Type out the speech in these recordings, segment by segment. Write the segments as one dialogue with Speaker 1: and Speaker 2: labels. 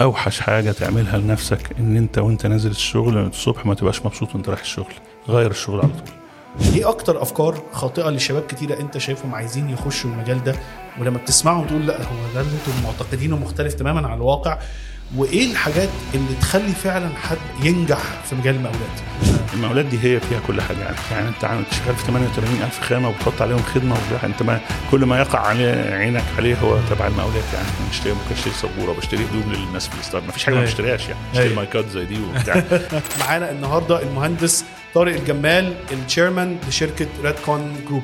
Speaker 1: أوحش حاجة تعملها لنفسك إن أنت وأنت نازل الشغل الصبح ما تبقاش مبسوط وأنت رايح الشغل. غير الشغل على طول.
Speaker 2: إيه أكتر أفكار خاطئة لشباب كتيرة أنت شايفهم عايزين يخشوا المجال ده؟ ولما بتسمعهم تقول لا هو ده أنتم معتقدينه مختلف تماما عن الواقع. وإيه الحاجات اللي تخلي فعلا حد ينجح في مجال المقاولات
Speaker 1: المقاولات دي هي فيها كل حاجة يعني, يعني أنت عندك شغال في 88 ألف خامة وبتحط عليهم خدمة وبتاع أنت ما كل ما يقع عليه عينك عليه هو تبع المقاولات يعني بشتري ممكن أشتري سبورة بشتري هدوم للناس في الاستاد ما فيش حاجة ما. بشتريهاش يعني بشتري. مايكات زي دي وبتاع
Speaker 2: معانا النهارده المهندس طارق الجمال ال chairman لشركة RedCon Group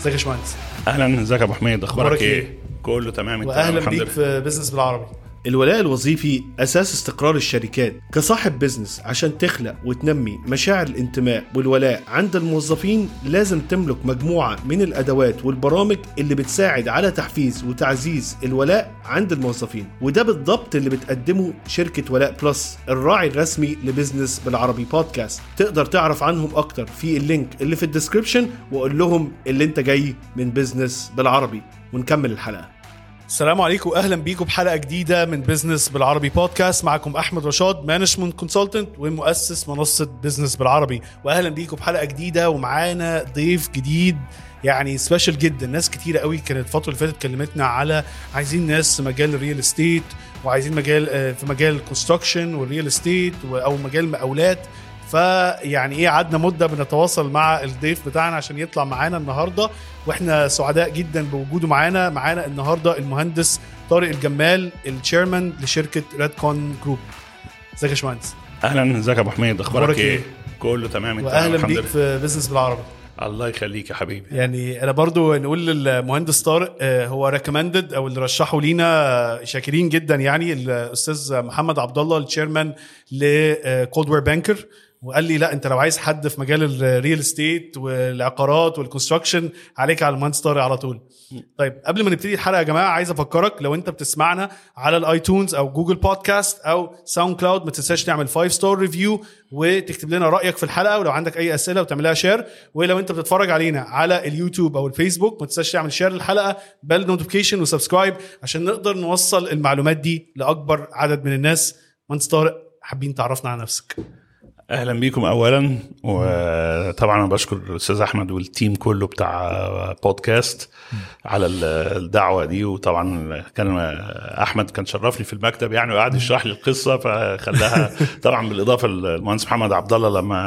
Speaker 2: إزيك يا باشمهندس
Speaker 1: أهلا إزيك يا أبو حميد أخبارك
Speaker 2: أخبارك
Speaker 1: إيه؟
Speaker 2: إيه؟
Speaker 1: كله تمام أنت
Speaker 2: واهلا بيك. في business بالعربي
Speaker 3: الولاء الوظيفي أساس استقرار الشركات كصاحب بزنس عشان تخلق وتنمي مشاعر الانتماء والولاء عند الموظفين لازم تملك مجموعة من الأدوات والبرامج اللي بتساعد على تحفيز وتعزيز الولاء عند الموظفين وده بالضبط اللي بتقدمه شركة ولاء Plus الراعي الرسمي ل business بالعربي بودكاست تقدر تعرف عنهم أكتر في ال link اللي في ال description وقول لهم اللي انت جاي من business بالعربي. ونكمل الحلقة.
Speaker 2: السلام عليكم واهلا بيكم بحلقة جديدة من business بالعربي بودكاست معكم أحمد رشاد management consultant ومؤسس منصة business بالعربي. واهلا بيكم بحلقة جديدة ومعانا ضيف جديد يعني special جدا. ناس كتيرة قوي كانت الفترة اللي فاتت كلمتنا على عايزين ناس في مجال ال real estate وعايزين مجال آه، في مجال ال construction وال real estate أو مجال المقاولات فيعني إيه قعدنا مدة بنتواصل مع الضيف بتاعنا عشان يطلع معانا النهارده وإحنا سعداء جدا بوجوده معانا معانا النهارده المهندس طارق الجمال ال chairman لشركة RedCon Group إزيك يا باشمهندس؟
Speaker 1: أهلا إزيك يا أبو حميد؟ أخبارك
Speaker 2: أخبارك
Speaker 1: إيه؟
Speaker 2: إيه؟
Speaker 1: كله تمام أنت؟
Speaker 2: واهلا بيك. في business بالعربي.
Speaker 1: الله يخليك يا حبيبي.
Speaker 2: يعني أنا برضو نقول للمهندس طارق آه، هو recommended أو اللي رشحه لينا آه، شاكرين جدا يعني الأستاذ محمد عبد الله ال chairman ل Coldwell Banker وقال لي لا انت لو عايز حد في مجال ال real estate والعقارات وال construction عليك على المهندس طارق على طول. طيب قبل ما نبتدي الحلقة يا جماعة عايز أفكرك لو انت بتسمعنا على ال iTunes أو Google Podcast أو SoundCloud ما تنساش تعمل 5 star review وتكتب لنا رأيك في الحلقة ولو عندك أي أسئلة وتعملها share ولو انت بتتفرج علينا على اليوتيوب أو الفيسبوك ما تنساش تعمل share للحلقة bell notification و subscribe عشان نقدر نوصل المعلومات دي لأكبر عدد من الناس. مهندس طارق حابين تعرفنا على نفسك.
Speaker 1: أهلا بيكم اولا. وطبعا أنا بشكر الأستاذ أحمد وال team كله بتاع بودكاست على الدعوة دي. وطبعا كان أحمد كان شرفني في المكتب يعني وقعد يشرح لي القصة فخلاها طبعا بالإضافة للمهندس محمد عبد الله لما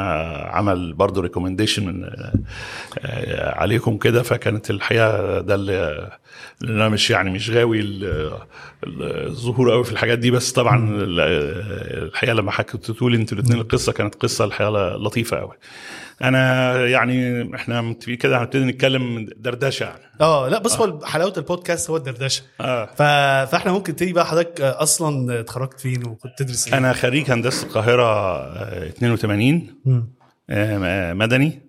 Speaker 1: عمل برضه ريكومنديشن من عليكم كده. فكانت الحقيقة ده اللي اللي أنا مش يعني مش غاوي ال- ال- الظهور قوي في الحاجات دي بس طبعا ال- الحقيقة لما حكيتوا لي أنتوا الاثنين القصة كانت قصة الحقيقة لطيفة قوي أنا يعني إحنا كده هنبتدي نتكلم دردشة يعني.
Speaker 2: آه لا بص هو حلاوة البودكاست هو الدردشة.
Speaker 1: آه.
Speaker 2: ف... فإحنا ممكن نبتدي بقى حضرتك آه، أصلا اتخرجت فين وكنت تدرس إيه؟
Speaker 1: أنا خريج هندسة القاهرة آه، 82
Speaker 2: مم.
Speaker 1: آه، مدني.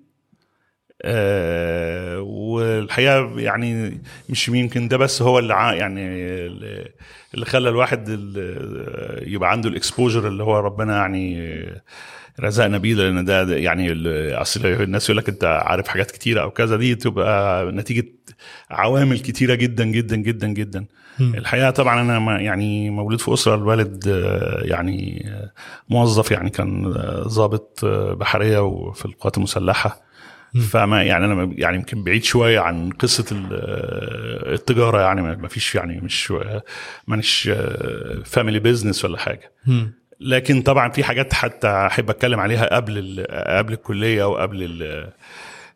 Speaker 1: آه، والحقيقة يعني مش يمكن ده بس هو اللي يعني اللي اللي خلى الواحد ال- يبقى عنده الإكسبوجر اللي هو ربنا يعني رزقنا بيه لأن ده يعني أصل الناس يقول لك أنت عارف حاجات كتيرة أو كذا دي تبقى نتيجة عوامل كتيرة جدا جدا جدا جدا. الحقيقة طبعا أنا ما- يعني مولود في أسرة الوالد يعني موظف يعني كان ضابط بحرية وفي القوات المسلحة. فما يعني أنا يعني يمكن بعيد شوية عن قصة ال- آه، التجارة يعني ما فيش يعني مش مانيش family business ولا
Speaker 2: حاجة.
Speaker 1: لكن طبعا في حاجات حتى أحب أتكلم عليها قبل قبل الكلية وقبل ال-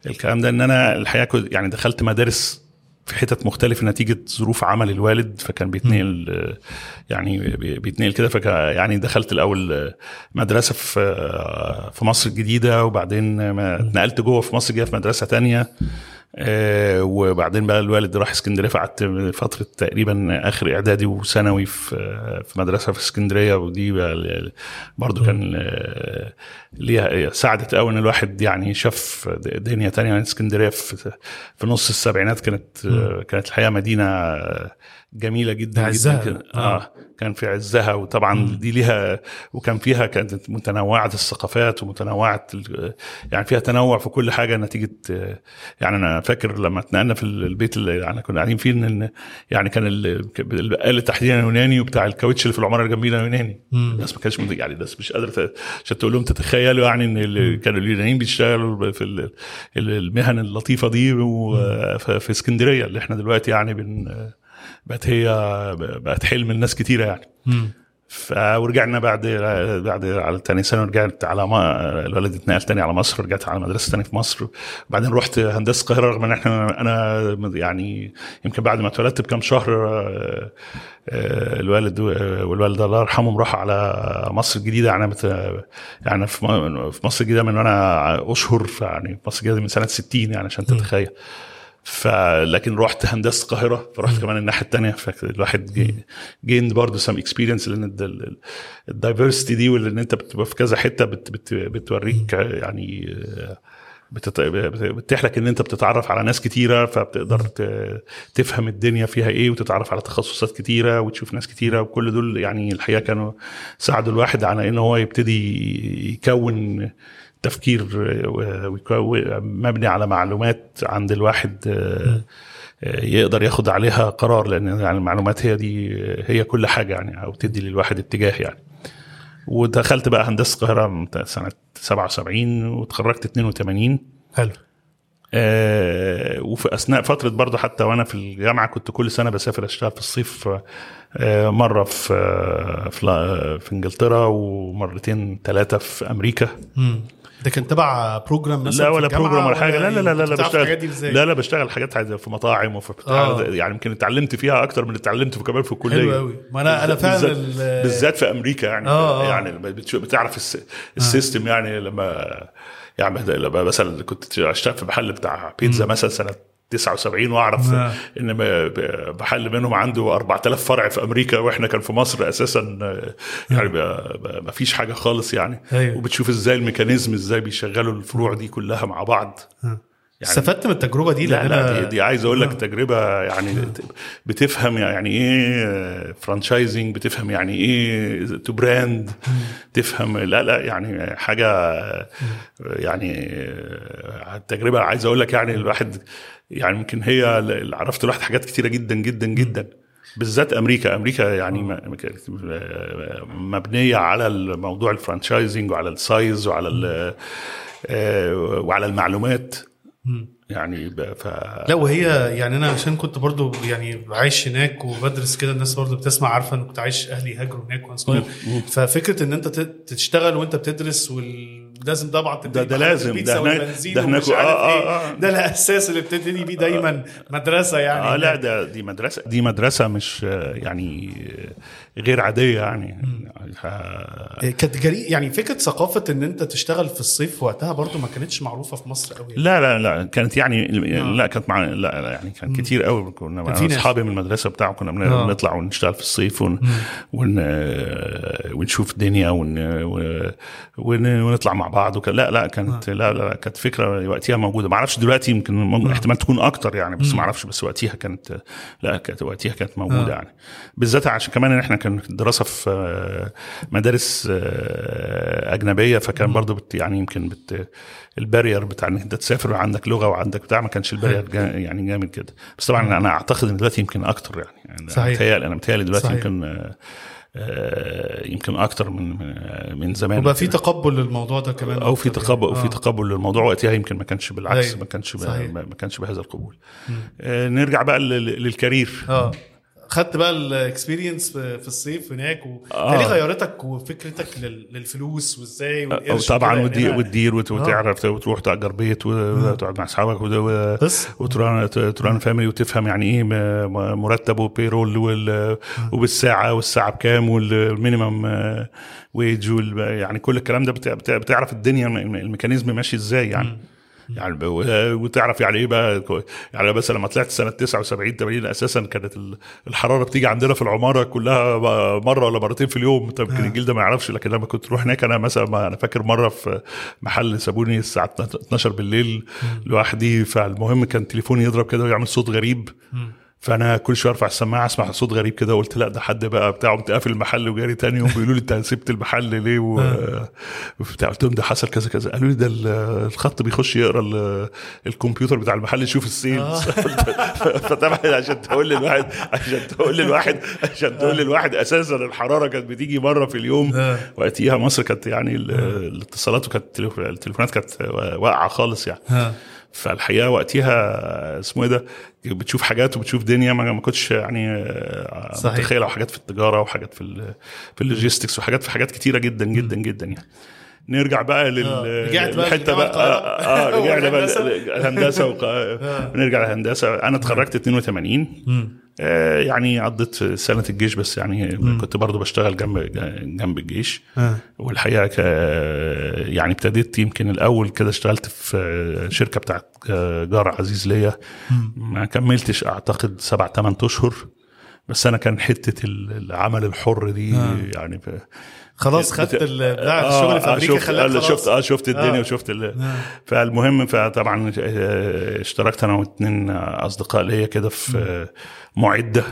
Speaker 1: الكلام ده إن أنا الحقيقة يعني دخلت مدارس في حتت مختلفة نتيجة ظروف عمل الوالد فكان بيتنقل يعني بي- بيتنقل كده فكان يعني دخلت الأول آه، مدرسة في في مصر الجديدة وبعدين ما- اتنقلت جوه في مصر الجديدة في مدرسة تانية. آه، وبعدين بقى الوالد راح اسكندرية فقعدت فترة تقريبا آخر إعدادي وثانوي في في مدرسة في اسكندرية ودي برضو كان آه، ليها ساعدت قوي إن الواحد يعني شاف دنيا تانية. يعني اسكندرية في في نص السبعينات كانت آه، كانت الحقيقة مدينة جميلة جدا
Speaker 2: عزها.
Speaker 1: جدا
Speaker 2: آه.
Speaker 1: آه كان في عزها وطبعا دي ليها وكان فيها كانت متنوعة الثقافات ومتنوعة يعني فيها تنوع في كل حاجة نتيجة يعني أنا فاكر لما اتنقلنا في البيت اللي يعني كنا قاعدين فيه إن يعني كان ال- البقال تحديدا يوناني وبتاع الكاوتش اللي في العمارة اللي جنبينا يوناني. الناس ما كانش مد- يعني الناس مش قادرة عشان تقول لهم تتخيلوا يعني إن اللي كانوا اليونانيين بيشتغلوا في ال- ال- المهن اللطيفة دي في اسكندرية اللي إحنا دلوقتي يعني بن بقت هي بقت حلم الناس كتيرة يعني. ف ورجعنا بعد بعد على تاني سنة رجعت على ما الولد اتنقل تاني على مصر رجعت على مدرسة تاني في مصر. وبعدين رحت هندسة القاهرة رغم إن إحنا أنا يعني يمكن بعد ما اتولدت بكام شهر آه، آه، الوالد والوالدة الله يرحمهم راحوا على مصر الجديدة. يعني يعني في مصر الجديدة من وأنا أشهر يعني في مصر الجديدة من سنة 60 يعني عشان تتخيل. فلكن رحت هندسة القاهرة فرحت كمان الناحية الثانية فالواحد gain برضه some experience لأن ال diversity دي وإن أنت بتبقى في كذا حتة بت بت بتوريك يعني بتت... بتتيح لك إن أنت بتتعرف على ناس كتيرة فبتقدر. تفهم الدنيا فيها إيه وتتعرف على تخصصات كتيرة وتشوف ناس كتيرة وكل دول يعني الحقيقة كانوا ساعدوا الواحد على إن هو يبتدي يكون تفكير ويكو- مبني على معلومات عند الواحد آه، آه، يقدر ياخد عليها قرار لأن يعني المعلومات هي دي هي كل حاجة يعني أو تدي للواحد اتجاه يعني. ودخلت بقى هندسة القاهرة سنة 77 وتخرجت 82
Speaker 2: حلو.
Speaker 1: آه، وفي أثناء فترة برضه حتى وأنا في الجامعة كنت كل سنة بسافر أشتغل في الصيف آه، مرة في آه، في في إنجلترا ومرتين ثلاثة في أمريكا.
Speaker 2: ده كان تبع program
Speaker 1: لا
Speaker 2: في
Speaker 1: ولا program ولا حاجة. لا لا لا لا, لا بشتغل. لا لا بشتغل حاجات في مطاعم وفي بتاع
Speaker 2: آه.
Speaker 1: يعني يمكن اتعلمت فيها أكتر من اللي اتعلمته كمان في الكلية.
Speaker 2: حلو قوي ما أنا أنا فعلا
Speaker 1: بالذات,
Speaker 2: ال-
Speaker 1: بالذات في أمريكا يعني.
Speaker 2: آه، آه.
Speaker 1: يعني بتعرف ال س- ال system يعني لما يعني لما مثلا كنت أشتغل في محل بتاع بيتزا مثلا سنة 79 وأعرف
Speaker 2: آه.
Speaker 1: إن محل منهم عنده 4000 فرع في أمريكا وإحنا كان في مصر أساسا آه، يعني ما فيش حاجة خالص يعني
Speaker 2: أيوة.
Speaker 1: وبتشوف إزاي ال mechanism إزاي بيشغلوا الفروع دي كلها مع بعض يعني
Speaker 2: استفدت من التجربة دي؟
Speaker 1: لا لا دي, دي عايز أقول لك تجربة يعني بتفهم يعني إيه franchising بتفهم يعني إيه to brand تفهم لا لا يعني حاجة يعني التجربه عايز أقول لك يعني الواحد يعني يمكن هي اللي عرفت الواحد حاجات كتيرة جدا جدا جدا. بالذات أمريكا. أمريكا يعني مبنية على الموضوع ال franchising وعلى ال size وعلى آه، وعلى المعلومات. يعني ف
Speaker 2: لا وهي يعني أنا عشان كنت برضو يعني عايش هناك وبدرس كده الناس برضو بتسمع عارفة إن كنت عايش أهلي هاجروا هناك وأنا صغير. ففكرة إن أنت ت- تشتغل وأنت بتدرس ولازم طبعا تبتدي
Speaker 1: ده- ده لازم، ده هناك- ده هناك- آه،
Speaker 2: إيه.
Speaker 1: آه، آه.
Speaker 2: ده الأساس اللي بتبتدي بيه دايما مدرسة يعني
Speaker 1: آه لا ده دي مدرسة دي مدرسة مش آه، يعني آه، غير عادية يعني. ها-
Speaker 2: كانت جري يعني فكرة ثقافة إن أنت تشتغل في الصيف وقتها برضو ما كانتش معروفة في مصر قوي
Speaker 1: لا لا لا كانت يعني لا كانت مع لا لا يعني كان كتير قوي كنا مع. أصحابي من المدرسة بتاعه كنا
Speaker 2: آه.
Speaker 1: بنطلع ونشتغل في الصيف ون ون آه، ونشوف الدنيا ون ون- ون- ونطلع مع بعض وك... لا لا كانت لا لا كانت فكرة وقتها موجودة. ما أعرفش دلوقتي يمكن ممكن احتمال تكون أكتر يعني بس ما أعرفش بس وقتها كانت لا كانت وقتها كانت موجودة
Speaker 2: آه.
Speaker 1: يعني. بالذات عشان كمان إحنا كان الدراسة في آه، مدارس آه، أجنبية فكان برضو بت يعني يمكن بت البارير بتاع إنك أنت تسافر وعندك لغة وعندك بتاع ما كانش البارير جا يعني جامد كده بس طبعا أنا أعتقد إن دلوقتي يمكن أكتر يعني, يعني
Speaker 2: صحيح.
Speaker 1: متهيألي أنا متهيألي دلوقتي
Speaker 2: صحيح.
Speaker 1: يمكن آه، يمكن أكتر من من زمان
Speaker 2: وبقى في تقبل للموضوع ده كمان
Speaker 1: أو في
Speaker 2: أكتر
Speaker 1: تقبل
Speaker 2: يعني.
Speaker 1: وفي
Speaker 2: آه.
Speaker 1: تقبل للموضوع وقتها يمكن ما كانش بالعكس
Speaker 2: أيوة.
Speaker 1: ما كانش. ما كانش بهذا القبول آه، نرجع بقى لل- لل
Speaker 2: career آه خدت بقى ال experience في الصيف هناك و...
Speaker 1: آه.
Speaker 2: آه. وفكرتك وفكرتك لل... للفلوس وازاي
Speaker 1: أو
Speaker 2: والقرش
Speaker 1: طبعا. ودي
Speaker 2: يعني
Speaker 1: وتدير وت- وتعرف وتروح تأجر بيت وتقعد مع أصحابك و
Speaker 2: run
Speaker 1: ت run family وتفهم يعني إيه م- م- مرتب و payroll وال- وبالساعة والساعة بكام وال minimum wage يعني كل الكلام ده بت- بت- بتعرف الدنيا م- ال mechanism ماشي إزاي يعني يعني وتعرف يعني إيه بقى يعني مثلا لما طلعت سنة 79 80 أساسا كانت ال- الحرارة بتيجي عندنا في العمارة كلها مرة ولا مرتين في اليوم. طب يمكن الجيل ده ما يعرفش لكن لما كنت تروح هناك أنا مثلا ما أنا فاكر مرة في محل سابوني الساعة 12 بالليل لوحدي. فالمهم كان تليفوني يضرب كده ويعمل صوت غريب. فأنا كل شوية أرفع السماعة أسمع صوت غريب كده قلت لأ ده حد بقى بتاع قمت قافل المحل وجاري تاني يوم بيقولوا لي أنت سبت المحل ليه؟ و... وبتاع قلت لهم ده حصل كذا كذا. قالوا لي ده ال- الخط بيخش يقرا ال- الكمبيوتر بتاع المحل يشوف السيلز. فطبعا عشان تقول للواحد عشان تقول للواحد عشان تقول للواحد أساسا الحرارة كانت بتيجي مرة في اليوم.
Speaker 2: آه.
Speaker 1: وقتها مصر كانت يعني ال- الاتصالات وكانت التليف- التليفونات كانت واقعة خالص يعني. فالحقيقة وقتها اسمه إيه ده؟ بتشوف حاجات وبتشوف دنيا ما كنتش يعني آه،
Speaker 2: صحيح.
Speaker 1: متخيل أو حاجات في التجارة وحاجات في في اللوجيستكس وحاجات في حاجات كتيرة جدا جدا جدا يعني. نرجع بقى
Speaker 2: آه. بقى للحتة
Speaker 1: بقى آه, آه رجعنا بقى. الهندسة وق... نرجع للهندسة. أنا اتخرجت 82 آه يعني قضيت سنة الجيش بس يعني كنت برضو بشتغل جنب جنب الجيش
Speaker 2: آه.
Speaker 1: والحقيقة ك... يعني ابتديت يمكن الأول كده اشتغلت في شركة بتاعت جار عزيز ليا ما كملتش أعتقد سبع ثمان أشهر بس أنا كان حتة العمل الحر دي
Speaker 2: آه.
Speaker 1: يعني.
Speaker 2: خلاص خدت بتاع الشغل في أمريكا
Speaker 1: شفت
Speaker 2: خلاك
Speaker 1: آه
Speaker 2: خلاص
Speaker 1: شفت آه شفت الدنيا
Speaker 2: آه.
Speaker 1: وشفت ال...
Speaker 2: آه.
Speaker 1: فالمهم فطبعا آه، اشتركت أنا واثنين أصدقاء ليا كده في آه، معدة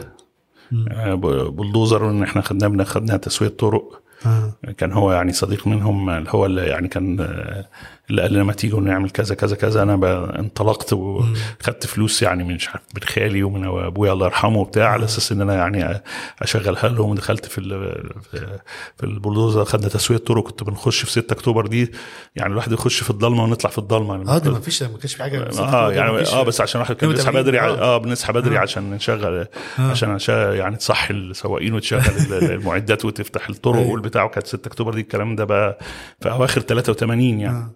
Speaker 1: آه، بلدوزر وإن إحنا خدناه خدناها تسوية طرق
Speaker 2: آه.
Speaker 1: كان هو يعني صديق منهم اللي هو اللي يعني كان آه، اللي قال لنا ما تيجوا نعمل كذا كذا كذا أنا انطلقت وخدت فلوس يعني من مش عارف من خالي ومن أبويا الله يرحمه وبتاع على أساس إن أنا يعني أشغلها لهم ودخلت في في- البلدوزر خدنا تسوية طرق. كنت بنخش في 6 أكتوبر دي يعني الواحد يخش في الضلمة ونطلع في الضلمة. يعني
Speaker 2: آه ده ما فيش ما كانش في حاجة
Speaker 1: آه يعني آه بس عشان الواحد كان بيصحى
Speaker 2: 82
Speaker 1: بدري
Speaker 2: آه.
Speaker 1: آه بنصحى بدري عشان نشغل عشان عشان يعني تصحي السواقين وتشغل ال- المعدات وتفتح الطرق. والبتاع وكانت 6 أكتوبر دي الكلام ده بقى في أواخر 83 يعني.
Speaker 2: آه.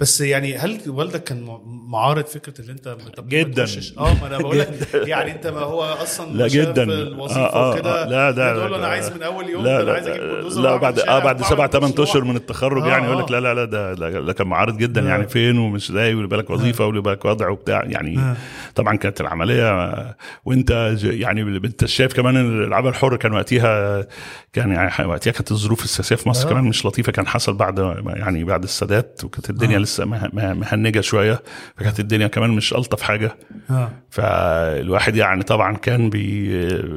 Speaker 2: بس يعني هل والدك كان معارض فكرة اللي انت طب
Speaker 1: جداً.
Speaker 2: آه ما أنا بقول لك يعني انت ما هو أصلا
Speaker 1: لا جدا
Speaker 2: الوظيفة
Speaker 1: آه، آه،
Speaker 2: وكده
Speaker 1: آه، لا ده
Speaker 2: تقول
Speaker 1: أنا
Speaker 2: عايز من أول يوم
Speaker 1: لا أنا
Speaker 2: عايز أجيب بلدوزر
Speaker 1: لا بعد آه بعد سبع ثمان. أشهر من التخرج
Speaker 2: آه،
Speaker 1: يعني يقول لك
Speaker 2: آه.
Speaker 1: لا لا لا ده كان معارض جدا
Speaker 2: آه.
Speaker 1: يعني فين ومش إزاي واللي بالك وظيفة واللي بالك وضع وبتاع يعني
Speaker 2: آه.
Speaker 1: طبعا كانت العملية وانت يعني انت شايف كمان العمل الحر كان وقتها كان يعني وقتها كانت الظروف السياسية في مصر
Speaker 2: آه.
Speaker 1: كمان مش لطيفة كان حصل بعد يعني بعد السادات وكانت الدنيا
Speaker 2: آه.
Speaker 1: لسه مه- مه- مهنجة شوية فكانت الدنيا كمان مش ألطف حاجة.
Speaker 2: آه.
Speaker 1: فالواحد يعني طبعا كان بي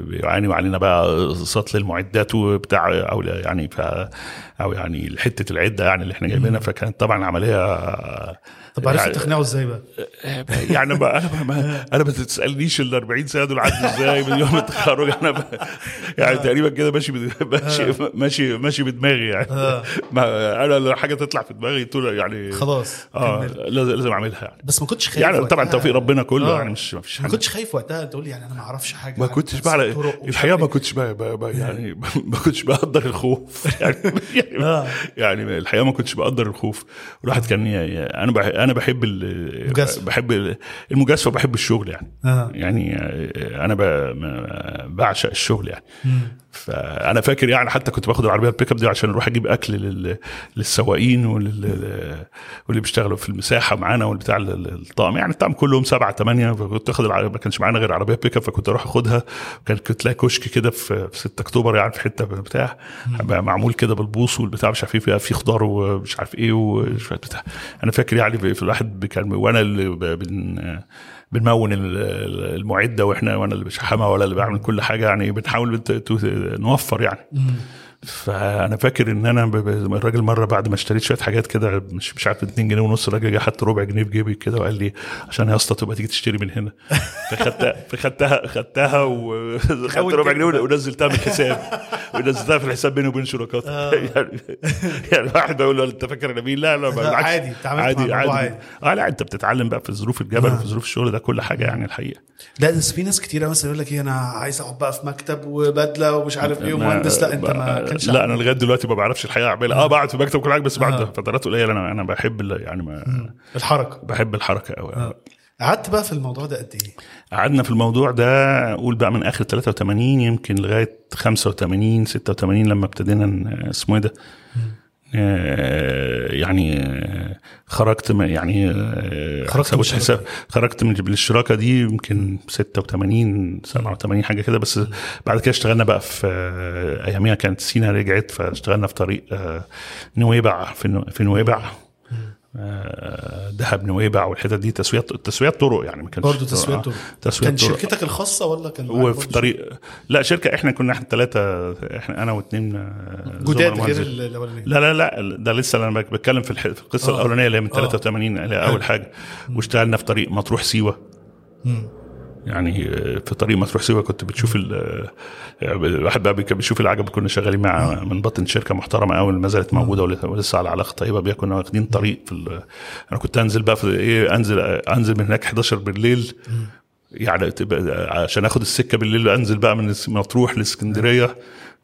Speaker 1: بيعاني وعلينا بقى اقساط للمعدات وبتاع أو يعني ف أو يعني حتة العدة يعني اللي إحنا جايبينها. فكانت طبعا عملية
Speaker 2: طب عرفت
Speaker 1: يعني-
Speaker 2: تقنعه إزاي بقى؟
Speaker 1: يعني بقى أنا بقى ما أنا ما تسألنيش ال 40 سنة دول عدوا إزاي من يوم التخرج أنا بقى يعني تقريبا كده ماشي ماشي ماشي ماشي بدماغي يعني
Speaker 2: آه.
Speaker 1: ما أنا لو حاجة تطلع في دماغي طول يعني
Speaker 2: خلاص آه.
Speaker 1: لازم أعملها يعني
Speaker 2: بس ما كنتش خايف
Speaker 1: يعني. طبعا توفيق ربنا كله
Speaker 2: آه.
Speaker 1: يعني مش ما فيش
Speaker 2: ما
Speaker 1: حاجة
Speaker 2: كنتش خايف وقتها تقول يعني أنا ما أعرفش حاجة
Speaker 1: ما كنتش بقى
Speaker 2: الحقيقة
Speaker 1: ما
Speaker 2: إيه.
Speaker 1: كنتش بقى بقى يعني ما كنتش بقدر الخوف يعني يعني,
Speaker 2: آه.
Speaker 1: الحقيقة ما كنتش بقدر الخوف الواحد كان أنا أنا بحب ال-
Speaker 2: المجازفة.
Speaker 1: بحب ال- المجازفة وبحب الشغل يعني
Speaker 2: آه.
Speaker 1: يعني أنا ب- م- بعشق الشغل يعني فأنا فاكر يعني حتى كنت باخد العربية ال pick up دي عشان أروح أجيب أكل لل- للسواقين ولل- واللي بيشتغلوا في المساحة معانا والبتاع ال- ال- الطقم. يعني الطقم كلهم سبعة ثمانيه فكنت آخد العربية ما كانش معانا غير عربية pick up فكنت أروح أخدها. كان كنت تلاقي كشك كده في في 6 أكتوبر يعني في حتة بتاع. معمول كده بالبوص والبتاع مش عارف إيه في خضار ومش عارف إيه وشوية بتاع. أنا فاكر يعني في الواحد كان وأنا اللي بن بنمون ال- ال- المعدة وإحنا وأنا اللي بشحمها ولا اللي بعمل كل حاجة يعني بنحاول نوفر يعني. فأنا فاكر إن أنا الراجل مرة بعد ما اشتريت شوية حاجات كده مش مش عارف 2 جنيه ونص الراجل جه حط ربع جنيه في جيبي كده وقال لي عشان يا اسطى تبقى تيجي تشتري من هنا. فخدتها فخدتها خدتها وخدت ربع. جنيه. ونزلتها من الحساب. ونزلتها في الحساب بيني وبين شركاتي. يعني يعني واحد بيقول له أنت فاكر نبيل لا لا بالعكس
Speaker 2: عادي، الموضوع عادي.
Speaker 1: آه لا انت بتتعلم بقى في ظروف الجبل وفي ظروف الشغل ده كل حاجة يعني الحقيقة.
Speaker 2: لا بس في ناس كتيره مثلا يقول لك إيه أنا عايز أقعد بقى في مكتب وبدلة ومش عارف إيه ومهندس. لا أنت ما كانش
Speaker 1: لا أنا لغاية دلوقتي ما بعرفش الحقيقة أعملها. آه بقعد في مكتب كل حاجة بس بعد
Speaker 2: آه.
Speaker 1: فترات قليله أنا أنا بحب يعني ما
Speaker 2: الحركة.
Speaker 1: بحب الحركة قوي
Speaker 2: قعدت بقى في الموضوع ده قد إيه؟
Speaker 1: قعدنا في الموضوع ده أقول بقى من آخر 83 يمكن لغاية 85 86 لما ابتدينا اسمه إيه ده؟ آه، يعني آه، خرجت من يعني آه،
Speaker 2: خرجت الشراكة.
Speaker 1: حساب- خرجت من الاشتراكه دي يمكن 86 87 حاجة كده بس بعد كده اشتغلنا بقى في آه، أياميها كانت سينا رجعت فاشتغلنا في طريق نويبع في نو- في نويبع دهب نويبع والحتت دي تسويات تسويات طرق يعني ما كانش
Speaker 2: برضه تسويات طرق.
Speaker 1: تسويات
Speaker 2: كان
Speaker 1: طرق
Speaker 2: شركتك الخاصة ولا كان
Speaker 1: وفي طريق لا شركة إحنا كنا إحنا ثلاثة إحنا أنا واثنين آه،
Speaker 2: جداد غير. الأولانية
Speaker 1: لا لا لا ده لسه أنا بتكلم في الح- في القصة
Speaker 2: آه.
Speaker 1: الأولانية اللي هي من
Speaker 2: آه.
Speaker 1: 83 اللي هي أول حاجة واشتغلنا في طريق مطروح سيوة
Speaker 2: مم.
Speaker 1: يعني آه، في طريق مطروح سيوة كنت بتشوف ال- آه، الواحد بقى كان بيشوف العجب. كنا شغالين مع من بطن شركة محترمة قوي ما زالت موجودة ولسه- على علاقة طيبة بيها. كنا واخدين طريق في أنا كنت أنزل بقى في إيه أنزل أنزل من هناك 11 بالليل. يعني عشان آخد السكة بالليل أنزل بقى من مطروح لإسكندرية.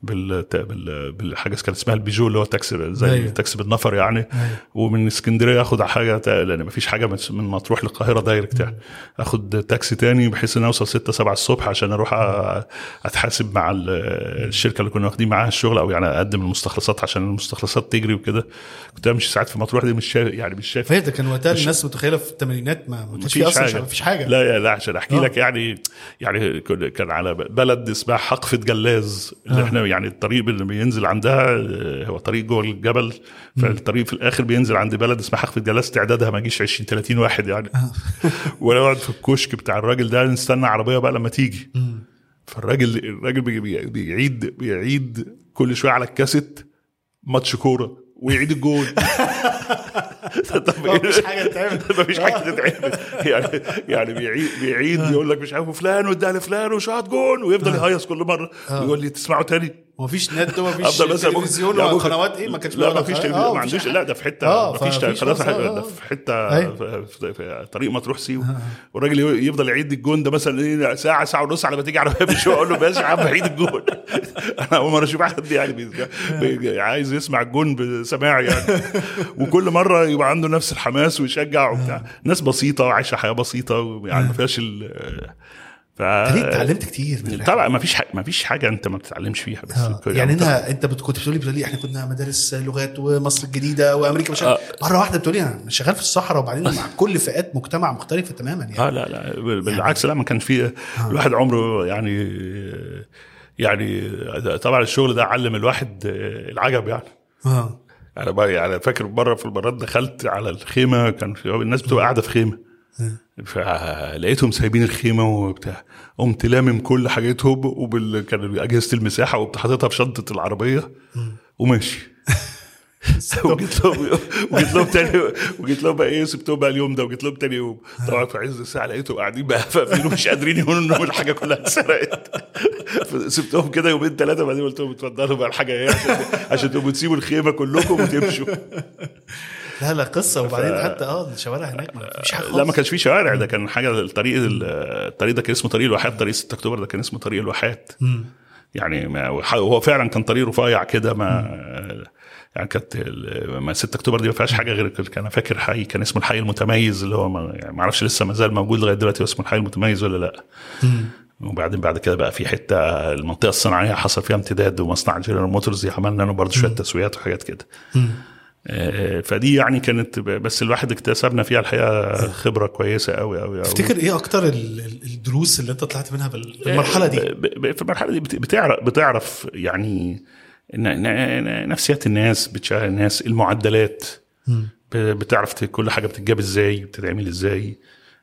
Speaker 1: بال بال بالحاجة كانت اسمها البيجو اللي هو تاكسي زي
Speaker 2: أيوة.
Speaker 1: تاكسي بالنفر يعني ومن اسكندرية آخد حاجة لأن مفيش حاجة من مطروح للقاهرة direct يعني آخد تاكسي تاني بحيث إن أوصل 6 7 الصبح عشان أروح أتحاسب مع ال- الشركة اللي كنا واخدين معاها الشغل أو يعني أقدم المستخلصات عشان المستخلصات تجري وكده كنت أمشي ساعات في مطروح دي مش شايف يعني مش شايف
Speaker 2: فهي كان وقتها الناس متخيلة في الثمانينات ما كانش في
Speaker 1: أصلا.
Speaker 2: مفيش حاجة
Speaker 1: لا لا عشان أحكي
Speaker 2: آه.
Speaker 1: لك يعني يعني كان على بلد اسمها حقفة جلاز اللي
Speaker 2: آه.
Speaker 1: إحنا يعني الطريق اللي بينزل عندها آه، هو طريق جوه الجبل فالطريق في الآخر بينزل عند بلد اسمها حقفة جلاز تعدادها ما يجيش 20 30 واحد يعني. وأنا اقعد في الكشك بتاع الراجل ده نستنى عربية بقى لما تيجي. فالراجل الراجل بي- بي- بيعيد بيعيد كل شوية على الكاسيت ماتش كورة ويعيد الجول؟
Speaker 2: مفيش حاجة تعمل
Speaker 1: مفيش حاجة تتعمل. يعني يعني بيعيد بيعيد يقول لك مش عارف فلان واداها لفلان وشاط جون ويفضل يهيص كل مرة. ويقول لي تسمعه تاني.
Speaker 2: مفيش نت ومفيش تلفزيون
Speaker 1: لا،
Speaker 2: ولا
Speaker 1: ممكن-
Speaker 2: قنوات؟ إيه؟ ما كانش
Speaker 1: لا
Speaker 2: ولا
Speaker 1: ما. تلفزيون.
Speaker 2: آه، مفيش
Speaker 1: عندوش. لا ده في حتة
Speaker 2: آه،
Speaker 1: ما فيش
Speaker 2: فمفيش
Speaker 1: خلاص ده
Speaker 2: آه.
Speaker 1: في
Speaker 2: حتة.
Speaker 1: في- طريق مطروح سيوة. والراجل يفضل يعيد الجون ده مثلا إيه ساعة ساعة ونص على ما تيجي عربيه بشويه أقول له ماشي يا عم عيد الجون. أنا أول مرة أشوف حد يعني عايز يسمع الجون بسماع يعني. وكل مرة يبقى عنده نفس الحماس ويشجع وبتاع. ناس بسيطة وعايشه حياة بسيطة ويعني ما فيهاش ال ف
Speaker 2: انت اتعلمت كتير من؟
Speaker 1: طبعا ما فيش ما فيش حاجة انت ما بتتعلمش فيها بس
Speaker 2: آه. يعني انت انت بت- كنت بتقولي بتقولي إحنا كنا مدارس لغات ومصر الجديدة وأمريكا مش عارف. مرة واحدة بتقولي أنا شغال في الصحراء وبعدين مع كل فئات مجتمع مختلفة تماما يعني.
Speaker 1: آه لا لا بالعكس لا ما كان في الواحد عمره يعني يعني طبعا الشغل ده علم الواحد العجب يعني.
Speaker 2: آه.
Speaker 1: أنا بقى يعني فاكر مرة في المرات دخلت على الخيمة كان الناس بتبقى قاعدة في خيمة. فلقيتهم سايبين الخيمة وبتاع. قمت لامم كل حاجتهم وبال كان أجهزة المساحة وقمت حاططها في شنطة العربية وماشي. وجيت لهم وجيت لهم تاني وجيت لهم بقى إيه سبتهم بقى اليوم ده وجيت لهم تاني يوم طبعا في عز الساعة لقيتهم قاعدين بقى فاقفين ومش قادرين يقولوا إنهم الحاجة كلها اتسرقت. سبتهم كده يومين ثلاثة بعدين قلت لهم اتفضلوا بقى الحاجة إيه عشان عشان تبقوا تسيبوا الخيمة كلكم وتمشوا.
Speaker 2: لا لا قصة. وبعدين حتى آه الشوارع هناك ما فيش حاجة
Speaker 1: لا ما
Speaker 2: خالص.
Speaker 1: كانش في شوارع. ده كان حاجة الطريق الطريق ده كان اسمه طريق الواحات. طريق 6 أكتوبر ده كان اسمه طريق الواحات. يعني ما هو فعلا كان طريق رفيع كده ما يعني كانت ال- ما 6 أكتوبر دي ما فيهاش حاجة غير كان أنا فاكر حي كان اسمه الحي المتميز اللي هو ما يعني أعرفش لسه ما زال موجود لغاية دلوقتي اسمه الحي المتميز ولا لأ. وبعدين بعد كده بقى في حتة المنطقة الصناعية حصل فيها امتداد ومصنع جنرال موتورز عملنا له برضه شوية تسويات وحاجات كده. آه، فدي يعني كانت بس الواحد اكتسبنا فيها الحقيقة خبرة كويسة قوي قوي قوي
Speaker 2: تفتكر إيه أكتر ال- ال- الدروس اللي أنت طلعت منها بال- بالمرحلة دي؟
Speaker 1: ب- في المرحلة دي بت- بتعرف بتعرف يعني نفسيات الناس بتشغل الناس المعدلات. بتعرف كل حاجة بتتجاب إزاي بتتعمل إزاي.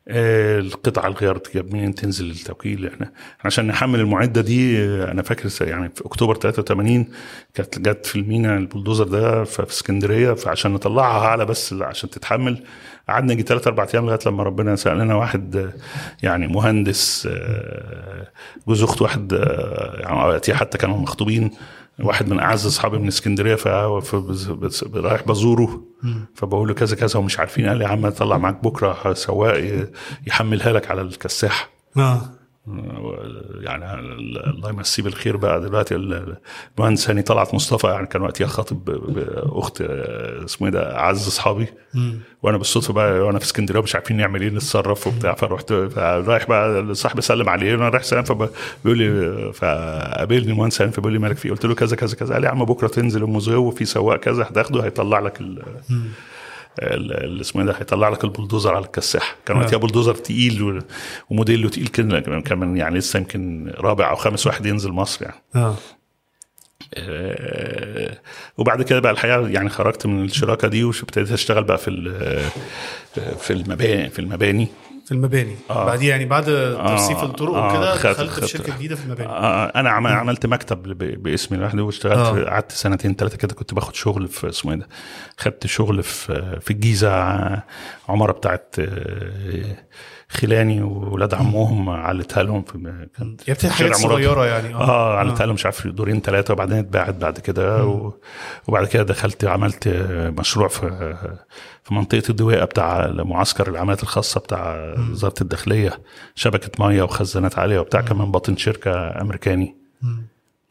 Speaker 1: آه، القطع الغيار تجاب منين تنزل التوكيل. إحنا عشان نحمل المعدة دي آه، أنا فاكر يعني في أكتوبر 83 كانت جت في المينا البلدوزر ده في اسكندرية فعشان نطلعها على بس عشان تتحمل. قعدنا يجي ثلاث أربع أيام لغاية لما ربنا سال لنا واحد آه، يعني مهندس جوز اخت واحد يعني حتى كانوا مخطوبين. واحد من أعز اصحابي من اسكندرية ف- فبز- بز- رايح بزوره. فبقول له كذا كذا ومش عارفين. قال لي يا عم طلع معاك بكرة سواق يحملها لك على الكساح.
Speaker 2: آه.
Speaker 1: يعني الله يمسيه بالخير بقى. دلوقتي المهندس هاني طلعت مصطفى يعني كان وقتها خاطب باخت اسمه إيه ده اعز أصحابي. وأنا بالصدفة بقى وأنا في اسكندرية مش عارفين نعمل إيه نتصرف وبتاع. فرحت رايح بقى صاحبي سلم عليه وأنا رايح سلام فبيقول لي فقابلني المهندس هاني فبيقول لي مالك فيه؟ قلت له كذا كذا كذا. قال لي يا عم بكرة تنزل أم زغو في سواق كذا هتاخده هيطلع لك ال- اللي اسمه إيه ده هيطلع لك البلدوزر على الكساح. كان وقتها بلدوزر تقيل وموديله تقيل كده كمان يعني لسه يمكن رابع أو خامس واحد ينزل مصر يعني.
Speaker 2: آه.
Speaker 1: آه، وبعد كده بقى الحقيقة يعني خرجت من الشراكة دي وابتديت أشتغل بقى في ال- في المباني في المباني.
Speaker 2: في المباني.
Speaker 1: آه.
Speaker 2: بعدين يعني بعد ترصيف الطرق
Speaker 1: آه،
Speaker 2: وكده دخلت في شركة جديدة في المباني.
Speaker 1: آه، أنا عم- عملت مكتب باسمي لوحدي واشتغلت
Speaker 2: آه.
Speaker 1: قعدت سنتين ثلاثة كده كنت باخد شغل في اسمه إيه ده خدت شغل في في الجيزة ع- عمارة بتاعت آه، خلاني وولاد عمهم علتها لهم في كانت شارع
Speaker 2: حاجات. صغيرة يعني.
Speaker 1: آه علتها لهم مش عارف دورين ثلاثة وبعدين اتباعت بعد كده و... وبعد كده دخلت عملت آه، مشروع في في منطقة الدويقه بتاع معسكر العمليات الخاصة بتاع وزارة الداخلية شبكة مية وخزانات عالية وبتاع كمان باطن شركة أمريكاني.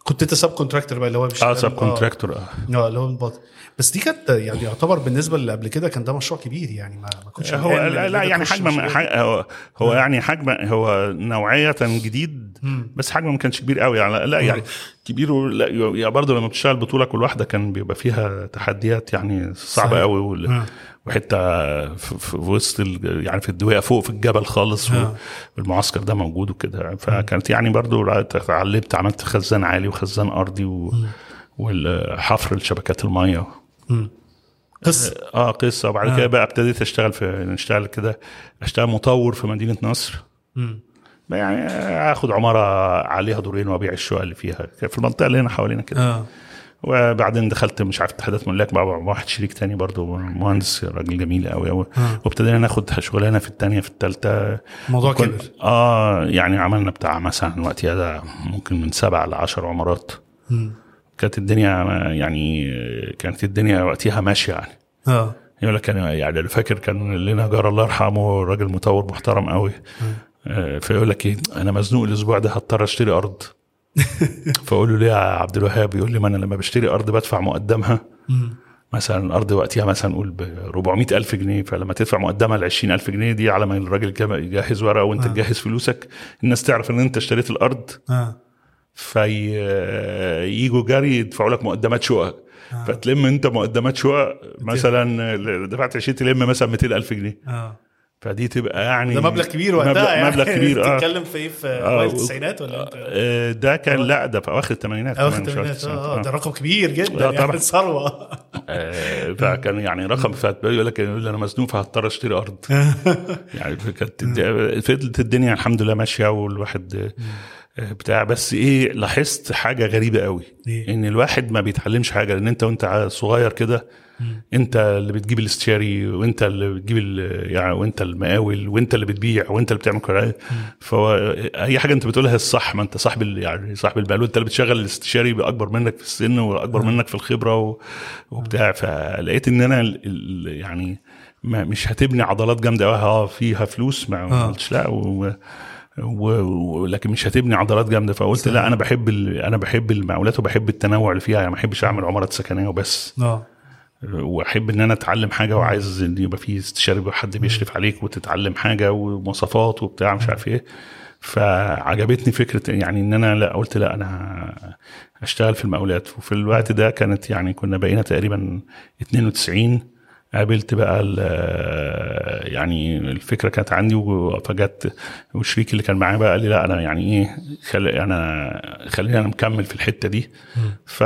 Speaker 2: كنت انت subcontractor بقى اللي هو
Speaker 1: آه
Speaker 2: بيشتغل-
Speaker 1: subcontractor آه
Speaker 2: آه اللي هو بس دي كانت يعني يعتبر بالنسبة اللي قبل كده كان ده مشروع كبير يعني ما, ما كنتش
Speaker 1: هو لا, لا يعني حجم هو, هو يعني حجم هو نوعية جديد. بس حجمه ما كانش كبير قوي يعني لا يعني كبير لا يعني برضه لما بتشتغل بطوله كل واحدة كان بيبقى فيها تحديات يعني
Speaker 2: صعبة.
Speaker 1: قوي
Speaker 2: آه.
Speaker 1: وحتة في, وسط يعني في الدويقه فوق في الجبل خالص
Speaker 2: آه.
Speaker 1: والمعسكر ده موجود وكده فكانت يعني برضه اتعلمت عملت خزان عالي وخزان أرضي و والحفر لشبكات
Speaker 2: المية. قصه
Speaker 1: آه قصة وبعد
Speaker 2: آه.
Speaker 1: كده بقى ابتديت أشتغل في نشتغل كده أشتغل مطور في مدينة نصر. بقى يعني آخد عمارة عليها دورين وأبيع الشقق اللي فيها في المنطقة اللي هنا حوالينا كده
Speaker 2: آه
Speaker 1: وبعدين دخلت مش عارف اتحادات ملاك مع واحد شريك تاني برضو مهندس راجل جميل قوي قوي
Speaker 2: آه.
Speaker 1: وابتدينا ناخد شغلانة في الثانية في الثالثه
Speaker 2: الموضوع كبر
Speaker 1: آه يعني عملنا بتاع مثلا وقتها ده ممكن من سبع لعشر عمارات.
Speaker 2: مم.
Speaker 1: كانت الدنيا يعني كانت الدنيا وقتها ماشية يعني.
Speaker 2: آه.
Speaker 1: يقول لك أنا يعني أنا فاكر كان لنا جار الله يرحمه راجل مطور محترم قوي آه، فيقول لك إيه أنا مزنوق الأسبوع ده هضطر أشتري أرض. فاقول له ليه يا عبد الوهاب؟ يقول لي ما أنا لما بشتري أرض بدفع مقدمها. مثلا الأرض وقتها مثلا نقول ب 400 ألف جنيه فلما تدفع مقدمها ال 20 ألف جنيه دي على ما الراجل يجهز ورقة وأنت
Speaker 2: آه.
Speaker 1: تجهز فلوسك الناس تعرف إن أنت اشتريت الأرض.
Speaker 2: آه.
Speaker 1: فييجوا جري يدفعوا لك مقدمات شقق. فتلم أنت مقدمات شقق مثلا دفعت 20 تلم مثلا 200 ألف جنيه.
Speaker 2: آه.
Speaker 1: فدي تبقى يعني
Speaker 2: ده مبلغ كبير وقتها
Speaker 1: مبلغ,
Speaker 2: يعني.
Speaker 1: مبلغ كبير آه.
Speaker 2: بتتكلم في إيه؟ في
Speaker 1: آه، أوائل
Speaker 2: التسعينات ولا انت
Speaker 1: آه، ده كان لا ده في أواخر الثمانينات أواخر
Speaker 2: الثمانينات. آه ده رقم كبير جدا يعني. ثروة.
Speaker 1: آه، فكان يعني رقم فيقول لك يقول أنا مزنوق فهضطر أشتري أرض. يعني كانت فضلت الدنيا الحمد لله ماشية والواحد آه، بتاع. بس إيه لاحظت حاجة غريبة قوي
Speaker 2: إيه؟
Speaker 1: إن الواحد ما بيتعلمش حاجة لأن أنت وأنت صغير كده انت اللي بتجيب الاستشاري وانت اللي بتجيب يعني وانت المقاول وانت اللي بتبيع وانت اللي بتعمل كل فهو اي حاجة انت بتقولها الصح ما انت صاحب يعني صاحب المقاول وانت اللي بتشغل الاستشاري اكبر منك في السن وأكبر منك في الخبرة و- وبتاع. فلقيت ان أنا يعني ما مش هتبني عضلات جامدة قوي آه فيها فلوس ما. قلتش لا و و... و... لكن مش هتبني عضلات جامدة. فقلت لا أنا بحب ال... أنا بحب المقاولات وبحب التنوع اللي فيها. يعني ما بحبش أعمل عمارات سكنية وبس.
Speaker 2: آه.
Speaker 1: وأحب إن أنا أتعلم حاجة وعايز إن يبقى في استشاري يبقى حد بيشرف عليك وتتعلم حاجة ومواصفات وبتاع مش عارف إيه. فعجبتني فكرة يعني إن أنا لا قلت لا أنا اشتغل في المقاولات. وفي الوقت ده كانت يعني كنا بقينا تقريبا 92 قابلت بقى ال- يعني الفكرة كانت عندي فجت والشريك اللي كان معايا بقى قال لي لا أنا يعني إيه خل... أنا خلينا نكمل في الحتة دي. ف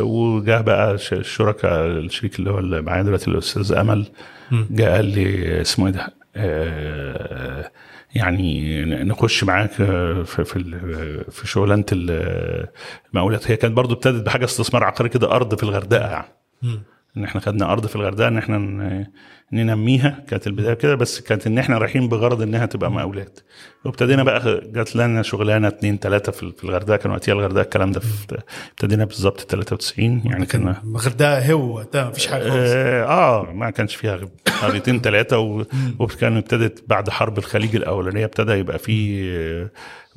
Speaker 1: وجاء بقى الشركاء الشريك اللي هو اللي معايا دلوقتي الأستاذ أمل جاء قال لي اسمه إيه ده؟ آه، يعني نخش معاك في في في شغلانة ال- المقاولات هي كانت برضو ابتدت بحاجة استثمار عقاري كده أرض في الغردقة. يعني. إن إحنا خدنا أرض في الغردقة إن إحنا ننميها. كانت البداية كده بس كانت إن إحنا رايحين بغرض إنها تبقى مقاولات. وابتدينا بقى جات لنا شغلانة اتنين تلاتة في الغردقة. كان وقتها الغردقة الكلام ده ابتدينا بالظبط 93 يعني كنا
Speaker 2: كان الغردقة هو وقتها مفيش حاجة خالص.
Speaker 1: آه آه، ما كانش فيها غير قريتين ثلاثة وكان ابتدت بعد حرب الخليج الأولانية ابتدى يبقى في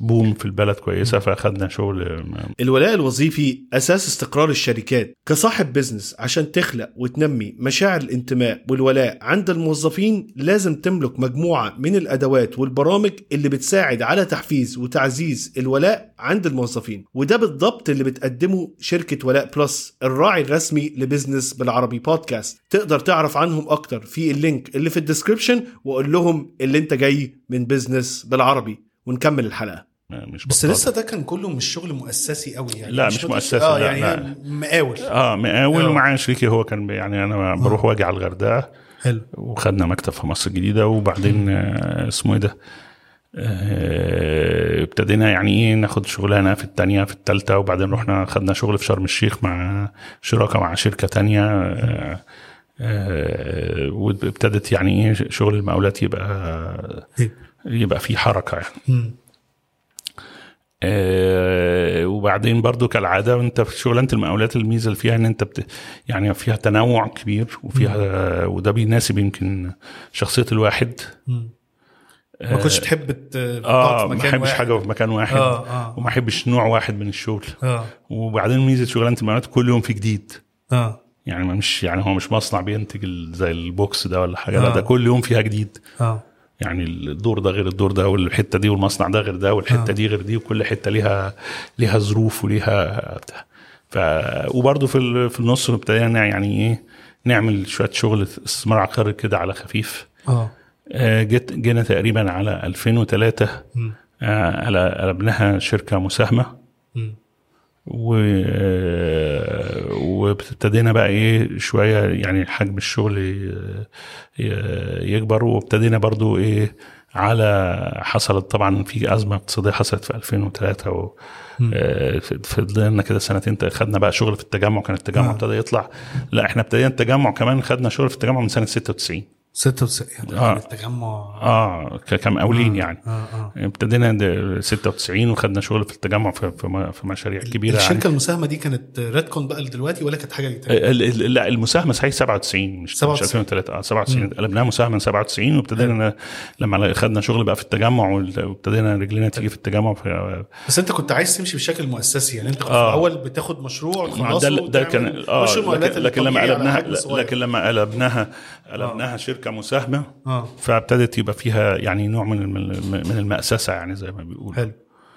Speaker 1: boom في البلد كويسة فاخدنا شغل
Speaker 3: الولاء الوظيفي أساس استقرار الشركات كصاحب business عشان تخلق وتنمي مشاعر الانتماء والولاء عند الموظفين لازم تملك مجموعة من الأدوات والبرامج اللي بتساعد على تحفيز وتعزيز الولاء عند الموظفين. وده بالضبط اللي بتقدمه شركة ولاء بلس الراعي الرسمي لبزنس بالعربي بودكاست. تقدر تعرف عنهم أكتر في ال link اللي في ال description وقول لهم اللي انت جاي من بزنس بالعربي. ونكمل الحلقة.
Speaker 1: مش
Speaker 2: بس. لسه ده كان كله مش شغل مؤسسي قوي يعني
Speaker 1: لا، مش
Speaker 2: مؤسسي.
Speaker 1: مؤسسي،
Speaker 2: آه
Speaker 1: لا،
Speaker 2: يعني
Speaker 1: لا.
Speaker 2: مقاول
Speaker 1: آه مقاول
Speaker 2: آه.
Speaker 1: ومعايا شريكي هو كان يعني أنا بروح وأجي على الغردقة
Speaker 2: حلو
Speaker 1: وخدنا مكتب في مصر الجديدة وبعدين آه، اسمه إيه ده آه، ابتدينا يعني إيه ناخد شغلانة في التانية في التالتة وبعدين رحنا خدنا شغل في شرم الشيخ مع شراكة مع شركة تانية آه، آه، وابتدت يعني إيه شغل المقاولات يبقى يبقى فيه حركة يعني. آه، وبعدين برضو كالعادة انت في شغلانة المقاولات الميزة اللي فيها ان انت بت يعني فيها تنوع كبير وفيها وده بيناسب يمكن شخصية الواحد.
Speaker 2: ما كنتش تحب ت- آه
Speaker 1: ما
Speaker 2: مكان
Speaker 1: أحبش
Speaker 2: واحد.
Speaker 1: حاجة في مكان واحد.
Speaker 2: آه، آه.
Speaker 1: وما أحبش نوع واحد من الشغل.
Speaker 2: آه.
Speaker 1: وبعدين ميزة شغلانة المقاولات كل يوم في جديد.
Speaker 2: آه.
Speaker 1: يعني ما مش يعني هو مش مصنع بينتج زي البوكس ده ولا حاجة لا
Speaker 2: آه.
Speaker 1: ده كل يوم فيها جديد.
Speaker 2: آه.
Speaker 1: يعني الدور ده غير الدور ده والحتة دي والمصنع ده غير ده والحتة
Speaker 2: آه.
Speaker 1: دي غير دي وكل حتة ليها ليها ظروف وليها ف وبرده في في النص ابتدينا يعني إيه نعمل شوية شغل استثمار عقاري كده على خفيف
Speaker 2: آه
Speaker 1: آه، جيت جينا تقريبا على 2003
Speaker 2: مم.
Speaker 1: آه، قل- قلبناها شركة مساهمة
Speaker 2: مم.
Speaker 1: و آه، وابتدينا بقى إيه شوية يعني حجم الشغل يكبر وابتدينا برضو إيه على حصلت طبعا في أزمة اقتصادية حصلت في 2003 و آه، فضلنا كده سنتين خدنا بقى شغل في التجمع كان التجمع
Speaker 2: آه.
Speaker 1: ابتدى يطلع. لا إحنا ابتدينا التجمع كمان خدنا شغل في التجمع من سنة 96
Speaker 2: 96
Speaker 1: آه.
Speaker 2: التجمع
Speaker 1: آه كمقاولين يعني
Speaker 2: آه آه
Speaker 1: ابتدينا د- 96 وخدنا شغل في التجمع في في مشاريع كبيرة يعني
Speaker 2: الشركة المساهمة دي كانت ريدكون بقى دلوقتي ولا كانت حاجة تانية؟
Speaker 1: لا المساهمة صحيح 97 مش
Speaker 2: 97.
Speaker 1: مش 2003 آه 97 قلبناها مساهمة من 97 وابتدينا لما خدنا شغل بقى في التجمع وابتدينا رجلينا تيجي في التجمع في
Speaker 2: بس انت كنت عايز تمشي بشكل مؤسسي يعني انت كنت
Speaker 1: آه.
Speaker 2: في الأول بتاخد مشروع
Speaker 1: ده
Speaker 2: تخلصه
Speaker 1: ده كان
Speaker 2: آه
Speaker 1: لكن, لكن لما قلبناها. لكن لما قلبناها قلبناها شركة مساهمة
Speaker 2: آه.
Speaker 1: فابتدت يبقى فيها يعني نوع من من المأسسة يعني زي ما بيقولوا.
Speaker 2: حلو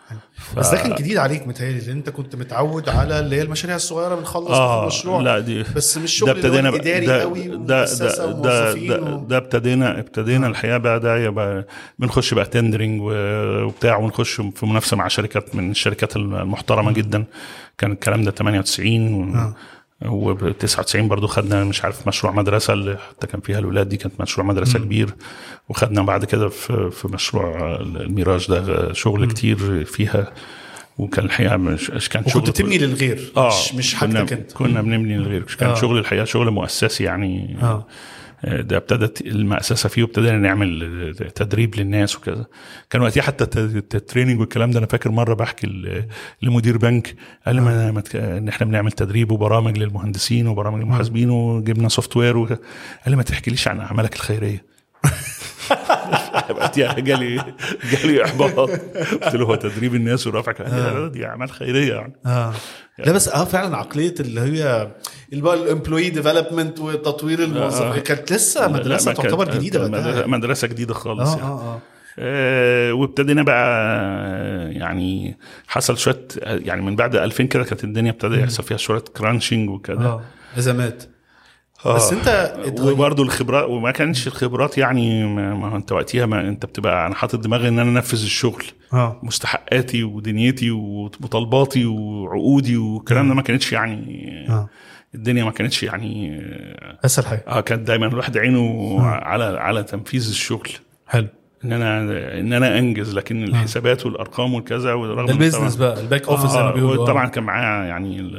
Speaker 2: حلو. بس ده كان جديد عليك متهيألي لأن أنت كنت متعود على اللي هي المشاريع الصغيرة بنخلص
Speaker 1: آه
Speaker 2: مشروع.
Speaker 1: لا دي
Speaker 2: بس مش
Speaker 1: ده
Speaker 2: شغل اللي هو إداري
Speaker 1: ده
Speaker 2: قوي
Speaker 1: ده ده ده,
Speaker 2: و...
Speaker 1: ده ابتدينا ابتدينا الحقيقة بقى ده يبقى بنخش بقى تندرنج وبتاع ونخش في منافسة مع شركات من الشركات المحترمة جدا. كان الكلام ده 98
Speaker 2: آه.
Speaker 1: و 99 برضو خدنا مش عارف مشروع مدرسة اللي حتى كان فيها الاولاد دي كانت مشروع مدرسة كبير. وخدنا بعد كده في في مشروع الميراج ده شغل كتير فيها. وكان الحقيقة مش كان شغل
Speaker 2: وكنت تبني للغير
Speaker 1: آه
Speaker 2: مش مش حاجتك أنت.
Speaker 1: كنا بنبني للغير كان
Speaker 2: آه.
Speaker 1: آه. شغل الحقيقة شغل مؤسسي يعني. آه، ده ابتدت المأسسة فيه وابتدينا نعمل تدريب للناس وكذا. كان وقتها حتى الت- الت- ال training والكلام ده أنا فاكر مرة بحكي لمدير بنك قال لي ما إن إحنا بنعمل تدريب وبرامج للمهندسين وبرامج للمحاسبين وجبنا software قال لي ما تحكيليش عن أعمالك الخيرية. وقتها جالي جالي إحباط. قلت له هو تدريب الناس ورفع لا، دي أعمال خيرية يعني.
Speaker 2: آه. لا بس آه فعلا عقلية اللي هي اللي بقى ال employee development وتطوير الموظف. كانت لسه
Speaker 1: مدرسة
Speaker 2: تعتبر جديدة
Speaker 1: مدرسة,
Speaker 2: بقى
Speaker 1: مدرسة جديدة خالص
Speaker 2: آه
Speaker 1: يعني.
Speaker 2: آه آه.
Speaker 1: آه، وابتدينا بقى آه، يعني حصل شوية يعني من بعد 2000 كده كانت الدنيا ابتدى يحصل فيها شوية crunching وكده.
Speaker 2: ازمات
Speaker 1: آه.
Speaker 2: بس انت اتغير-
Speaker 1: وبرضه الخبرات وما كانش الخبرات يعني ما انت وقتها ما انت بتبقى أنا حاطط دماغي ان أنا انفذ الشغل.
Speaker 2: آه.
Speaker 1: مستحقاتي ودنيتي ومطالباتي وعقودي والكلام ده ما كانتش يعني
Speaker 2: آه.
Speaker 1: الدنيا ما كانتش يعني
Speaker 2: أسهل حاجة.
Speaker 1: آه كانت دايما الواحد عينه على على تنفيذ الشغل.
Speaker 2: حلو.
Speaker 1: إن أنا إن أنا أنجز لكن الحسابات والأرقام والكذا ورغم
Speaker 2: ال
Speaker 1: business
Speaker 2: بقى ال back office زي ما بيقولوا آه.
Speaker 1: طبعا كان معايا يعني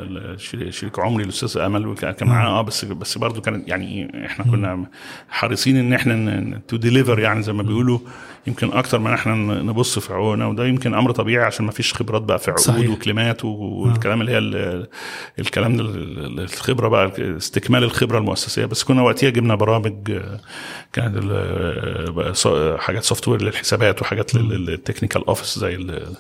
Speaker 1: شريك عمري الأستاذ أمل كان معاه آه. بس بس برضه كانت يعني إحنا كنا حريصين إن إحنا to deliver يعني زي ما بيقولوا. يمكن أكتر من إحنا نبص في عقودنا وده يمكن أمر طبيعي عشان ما فيش خبرات بقى في عقود. وكلمات والكلام اللي هي ال- الكلام ده الخبرة بقى استكمال الخبرة المؤسسية بس كنا وقتها جبنا برامج آه، كانت ص- حاجات software للحسابات وحاجات لل technical office زي ال-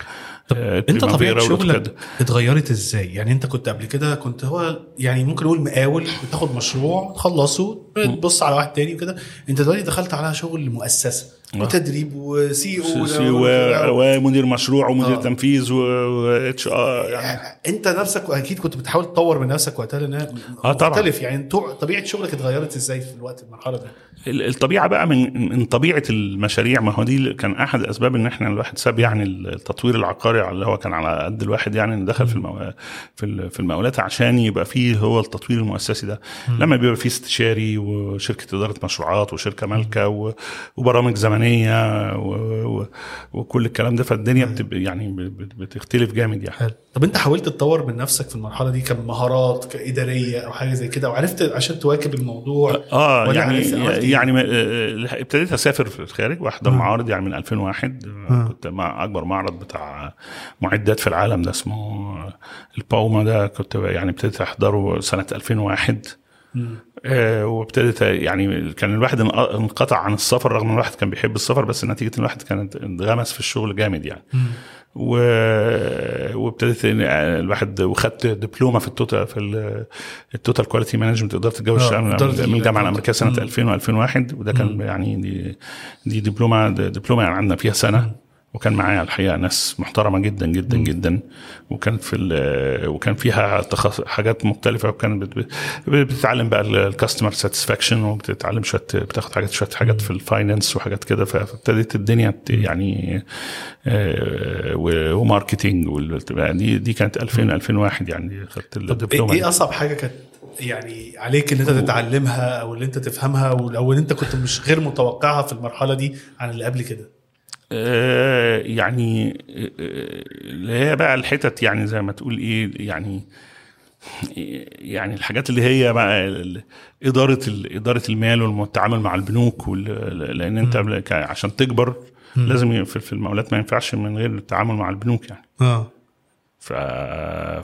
Speaker 1: آه،
Speaker 2: أنت
Speaker 1: طبيعة
Speaker 2: شغلك. اتغيرت إزاي؟ يعني أنت كنت قبل كده كنت هو يعني ممكن نقول مقاول بتاخد مشروع تخلصه تبص على واحد تاني وكده أنت دلوقتي دخلت على شغل مؤسسة وتدريب و
Speaker 1: CEO و CO- ومدير مشروع ومدير
Speaker 2: آه.
Speaker 1: تنفيذ و HR يعني
Speaker 2: أنت نفسك أكيد كنت بتحاول تطور من نفسك وقتها لأنها
Speaker 1: آه طبعاً.
Speaker 2: مختلف يعني طبيعة شغلك اتغيرت إزاي في الوقت المرحلة دي؟
Speaker 1: ال- الطبيعة بقى من من طبيعة المشاريع ما هو دي كان أحد الاسباب إن إحنا الواحد ساب يعني التطوير العقاري اللي هو كان على قد الواحد يعني دخل في المو... في في المقاولات عشان يبقى فيه هو التطوير المؤسسي ده لما بيبقى فيه استشاري وشركة إدارة مشروعات وشركة مالكة. وبرامج زمنية و... و... وكل الكلام ده فالدنيا بتبقى يعني بتختلف جامد يعني.
Speaker 2: حلو. طب أنت حاولت تطور من نفسك في المرحلة دي كمهارات كإدارية أو حاجة زي كده وعرفت عشان تواكب الموضوع؟
Speaker 1: آه
Speaker 2: ولا
Speaker 1: يعني
Speaker 2: إيه؟
Speaker 1: يعني ما- آه، ابتديت أسافر في الخارج واحضر معارض يعني من 2001 آه، كنت مع أكبر معرض بتاع معدات في العالم ده اسمه الباوما ده كنت يعني ابتديت أحضره سنة 2001 آه، وابتدت يعني كان الواحد ان- انقطع عن السفر رغم إن الواحد كان بيحب السفر بس نتيجة إن الواحد كان انغمس في الشغل جامد يعني. و... وابتديت إن الواحد وخدت دبلومة في ال total في ال- ال total quality management إدارة الجو
Speaker 2: آه، إدارة
Speaker 1: من
Speaker 2: الجامعة.
Speaker 1: الأمريكية سنة 2000 و2001 وده كان يعني دي دي دبلومة دبلومة يعني عندنا فيها سنة. وكان معايا الحقيقة ناس محترمة جدا جدا جدا. وكانت في ال- وكان فيها تخص... حاجات مختلفة وكان بت... بت- بتتعلم بقى ال customer satisfaction وبتتعلم شوية بتاخد حاجات شوية حاجات في ال finance وحاجات كده. فابتدت الدنيا يعني آه، و marketing وال- دي دي كانت 2000 2001 يعني خدت الدبلومه إيه.
Speaker 2: إيه أصعب حاجة كانت يعني عليك إن أنت تتعلمها أو اللي أنت تفهمها أو اللي أنت كنت مش غير متوقعها في المرحلة دي عن اللي قبل كده؟
Speaker 1: آه، يعني آه، اللي هي بقى الحتت يعني زي ما تقول إيه يعني يعني الحاجات اللي هي بقى إدارة إدارة المال والتعامل مع البنوك لأن أنت عشان تكبر لازم في المقاولات ما ينفعش من غير التعامل مع البنوك يعني. آه.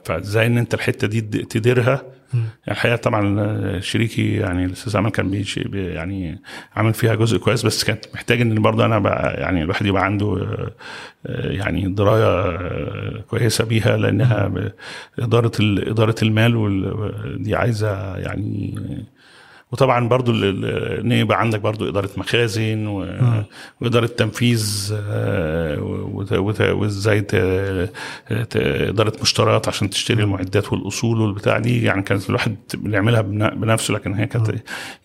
Speaker 1: فازاي ان انت الحتة دي تد- تديرها؟ يعني الحقيقة طبعا شريكي يعني الأستاذ عمل كان بيش بي يعني عامل فيها جزء كويس بس كانت محتاج إن برضه أنا بقى يعني الواحد يبقى عنده آه، يعني دراية آه، كويسة بيها لأنها إدارة إدارة المال دي عايزة يعني وطبعا برضو إن يبقى عندك برضو إدارة مخازن و... وإدارة تنفيذ آه، وت- وإزاي ت... إدارة مشتريات عشان تشتري المعدات والأصول والبتاع دي يعني كانت الواحد بنعملها بن- بنفسه لكن هي كانت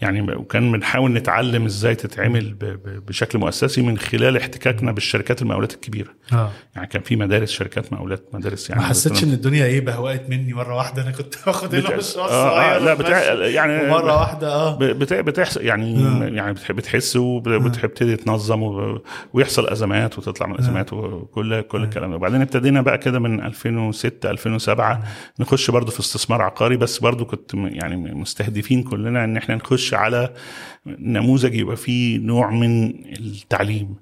Speaker 1: يعني وكان بنحاول نتعلم إزاي تتعمل ب... بشكل مؤسسي من خلال احتكاكنا بالشركات المقاولات الكبيرة.
Speaker 2: آه.
Speaker 1: يعني كان في مدارس شركات مقاولات مدارس يعني
Speaker 2: ما حسيتش إن الدنيا إيه بهوقت مني مرة واحدة أنا كنت باخد
Speaker 1: بتاع-
Speaker 2: المشروع
Speaker 1: آه، آه، لا بتاع. يعني
Speaker 2: ومرة واحدة آه.
Speaker 1: ب- بت- بتحصل يعني
Speaker 2: آه.
Speaker 1: يعني بتح- بتحس وبتبتدي تنظم و- ويحصل أزمات وتطلع من الأزمات وكل كل الكلام ده. وبعدين ابتدينا بقى كده من 2006 2007 نخش برضو في استثمار عقاري بس برضو كنت يعني مستهدفين كلنا إن إحنا نخش على نموذج يبقى فيه نوع من التعليم.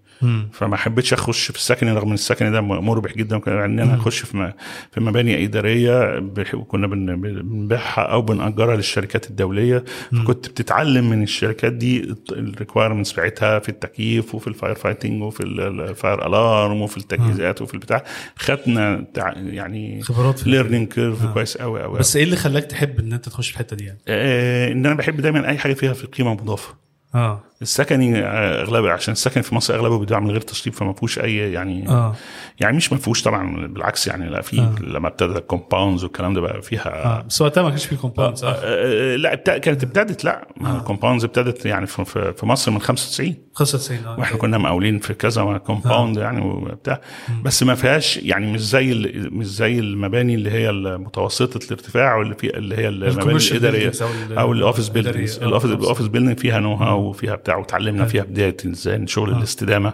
Speaker 1: فما حبيتش أخش في السكن رغم إن السكن ده مربح جدا وكان إن أنا أخش في في مباني إدارية بن- بنبيعها أو بنأجرها للشركات الدولية. فكنت بتتعلم من الشركات دي ال requirements بتاعتها في التكييف وفي ال fire fighting وفي ال fire alarm وفي التجهيزات وفي البتاع. خدنا يعني
Speaker 2: خبرات في
Speaker 1: learning curve كويس قوي قوي
Speaker 2: بس إيه اللي خلاك تحب إن أنت تخش في الحتة دي يعني؟
Speaker 1: آه إن أنا بحب دايما أي حاجة فيها في قيمة مضافة.
Speaker 2: آه.
Speaker 1: السكني آه، أغلبه عشان السكن في مصر أغلبه بيتباع من غير تشطيب فما فيهوش أي يعني
Speaker 2: آه.
Speaker 1: يعني مش ما فيهوش طبعا بالعكس يعني لا في
Speaker 2: آه.
Speaker 1: لما ابتدى ال compounds والكلام ده بقى فيها
Speaker 2: آه. بس وقتها ما كانش في compound صح؟
Speaker 1: آه، لا ابت- كانت ابتدت لا. ال compounds ابتدت يعني في- في مصر من 95
Speaker 2: 95 آه
Speaker 1: وإحنا كنا مقاولين في كذا compound يعني وبتاع. بس ما فيهاش يعني مش زي ال- مش زي المباني اللي هي المتوسطة الارتفاع واللي في اللي هي المباني
Speaker 2: الإدارية أو ال
Speaker 1: office
Speaker 2: آه،
Speaker 1: ال
Speaker 2: office
Speaker 1: building فيها know how وفيها بتاع وتعلمنا فيها بداية إزاي شغل الاستدامة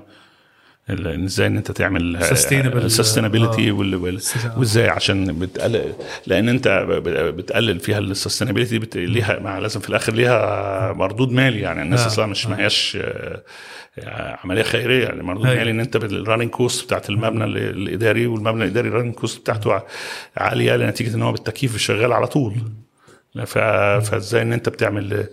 Speaker 1: ال- إزاي إن أنت تعمل
Speaker 2: Sustainable.
Speaker 1: sustainability
Speaker 2: آه.
Speaker 1: وإزاي عشان بتقلل لأن أنت بتقلل فيها ال sustainability ليها مع لازم في الآخر ليها مردود مالي يعني الناس
Speaker 2: آه.
Speaker 1: أصلا مش ما هياش آه، عملية خيرية يعني مردود
Speaker 2: أيوة.
Speaker 1: مالي إن أنت ال running cost بتاعت المبنى ال- الإداري والمبنى الإداري ال running cost بتاعته عالية لنتيجة إن هو بالتكييف شغال على طول. فازاي ان انت بتعمل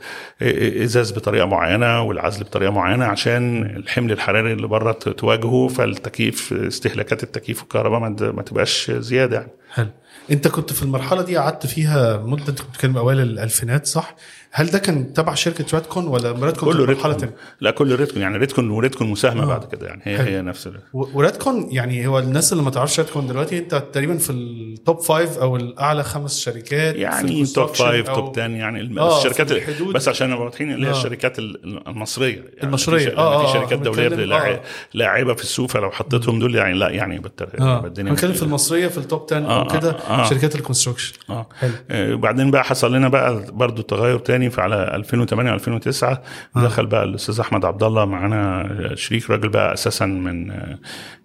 Speaker 1: ازاز بطريقة معينة والعزل بطريقة معينة عشان الحمل الحراري اللي بره تواجهه فالتكييف استهلاكات التكييف والكهرباء ما, تبقاش زيادة يعني
Speaker 2: حلو انت كنت في المرحلة دي قعدت فيها مدة كنت بتتكلم أوائل الألفينات صح؟ هل ده كان تبع شركة رادكون ولا رادكون
Speaker 1: كله
Speaker 2: رادكون؟
Speaker 1: لا كله ريدكون يعني ريدكون وريدكون مساهمة
Speaker 2: آه.
Speaker 1: بعد كده يعني هي
Speaker 2: حلو.
Speaker 1: هي نفس ال-
Speaker 2: و- ورادكون يعني هو الناس اللي ما تعرفش رادكون دلوقتي انت تقريبا في ال top five أو الأعلى خمس شركات
Speaker 1: يعني top
Speaker 2: five
Speaker 1: top 10 يعني
Speaker 2: آه،
Speaker 1: الشركات
Speaker 2: الحدود.
Speaker 1: بس عشان نبقى واضحين اللي هي
Speaker 2: آه.
Speaker 1: الشركات ال- المصرية يعني
Speaker 2: المصرية.
Speaker 1: في ش-
Speaker 2: آه،
Speaker 1: في
Speaker 2: آه،
Speaker 1: شركات دولية
Speaker 2: آه.
Speaker 1: لاعبة في السوق فلو حطيتهم دول يعني لا يعني بالتر-
Speaker 2: آه
Speaker 1: الدنيا
Speaker 2: بنتكلم في المصرية في ال top 10
Speaker 1: آه،
Speaker 2: أو كده
Speaker 1: آه، آه.
Speaker 2: شركات ال
Speaker 1: construction آه
Speaker 2: حلو.
Speaker 1: آه، وبعدين بقى حصل لنا بقى برضو تغير تاني في على 2008 و2009 دخل بقى الأستاذ أحمد عبد الله معانا شريك راجل بقى أساسا من آه،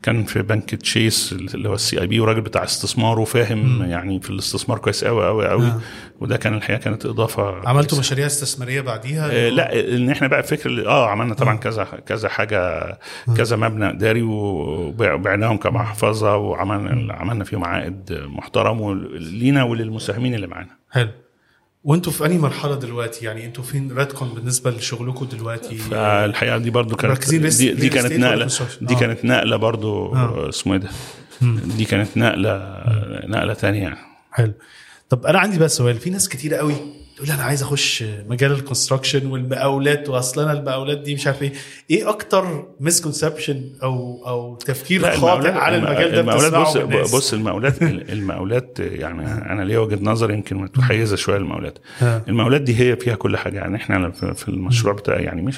Speaker 1: كان في بنك تشيس اللي هو السي آي بي وراجل بتاع استثمار وفاهم يعني في الاستثمار كويس قوي قوي قوي
Speaker 2: آه.
Speaker 1: وده كان الحقيقة كانت إضافة
Speaker 2: عملتوا مشاريع استثمارية بعديها؟
Speaker 1: آه، لا إن إحنا بقى فكر آه عملنا طبعا كذا كذا حاجة كذا مبنى إداري وبع- وبعناهم كمحفظة وعملنا عملنا فيهم عائد محترم لينا وللمساهمين اللي معانا.
Speaker 2: حلو. وانتوا في أنهي مرحلة دلوقتي؟ يعني أنتوا فين رادكون بالنسبة لشغلكم دلوقتي؟
Speaker 1: فالحقيقة دي برضو كانت دي, دي كانت نقله؟ دي
Speaker 2: آه.
Speaker 1: كانت نقلة برضو
Speaker 2: آه.
Speaker 1: اسمه إيه ده؟ دي كانت نقله نقلة تانية. يعني
Speaker 2: حلو. طب أنا عندي بقى سؤال. في ناس كتير قوي تقول لي أنا عايز أخش مجال ال construction والمقاولات وأصل أنا المقاولات دي مش عارف إيه إيه أكتر misconception أو أو تفكير خاطئ على المجال ده
Speaker 1: المقاولات بص
Speaker 2: الناس؟
Speaker 1: بص المقاولات المقاولات يعني أنا ليا وجهة نظر يمكن متحيزة شوية للمقاولات. المقاولات دي هي فيها كل حاجة يعني إحنا في المشروع بتاعي يعني مش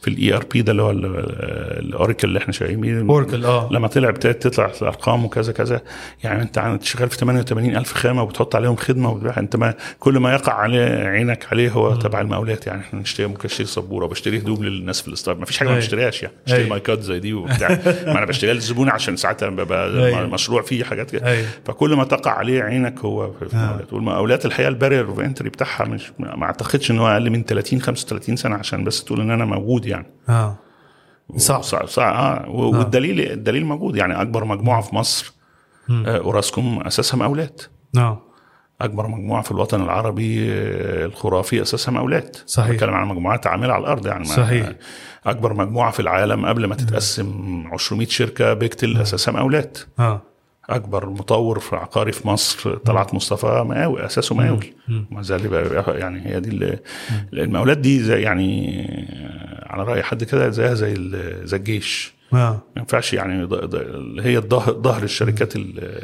Speaker 1: في ال ERP ده اللي هو الاوراكل اللي إحنا شغالين بيه
Speaker 2: آه.
Speaker 1: لما طلع ابتدت تطلع الأرقام وكذا كذا يعني أنت شغال في 88 ألف خامة وبتحط عليهم خدمة وبتبيع أنت ما كل ما يقع عليه عينك عليه هو تبع المقاولات يعني. إحنا نشتري ممكن أشتري سبورة. بشتري هدوم للناس في الاستاد ما فيش حاجة ما. بشتريهاش يعني. اشتري
Speaker 2: أيوة.
Speaker 1: مايكات زي دي وبتاع. ما أنا بشتريها للزبون عشان ساعتها ببقى. مشروع فيه حاجات كده. فكل ما تقع عليه عينك هو في المقاولات. والمقاولات الحقيقة ال barrier of entry بتاعها مش ما أعتقدش إن هو أقل من 30 35 سنة عشان بس تقول إن أنا موجود يعني.
Speaker 2: آه. صعب.
Speaker 1: صعب صعب. آه. و- والدليل الدليل موجود يعني. أكبر مجموعة في مصر آه أوراسكوم أساسها مقاولات.
Speaker 2: آه.
Speaker 1: أكبر مجموعة في الوطن العربي آه، الخرافي اساسها مقاولات
Speaker 2: صحيح.
Speaker 1: بتكلم عن مجموعات عاملة على الأرض يعني.
Speaker 2: صحيح.
Speaker 1: أكبر مجموعة في العالم قبل ما تتقسم 200 شركة بيكتل اساسها مقاولات
Speaker 2: آه.
Speaker 1: أكبر مطور في عقاري في مصر طلعت مصطفى مقاول أساسه مقاول ما زال يبقى يعني هي دي ال- المقاولات دي زي يعني آه، على رأي حد كده زيها زي زي الجيش.
Speaker 2: آه.
Speaker 1: ما ينفعش يعني هي ظهر الشركات ال-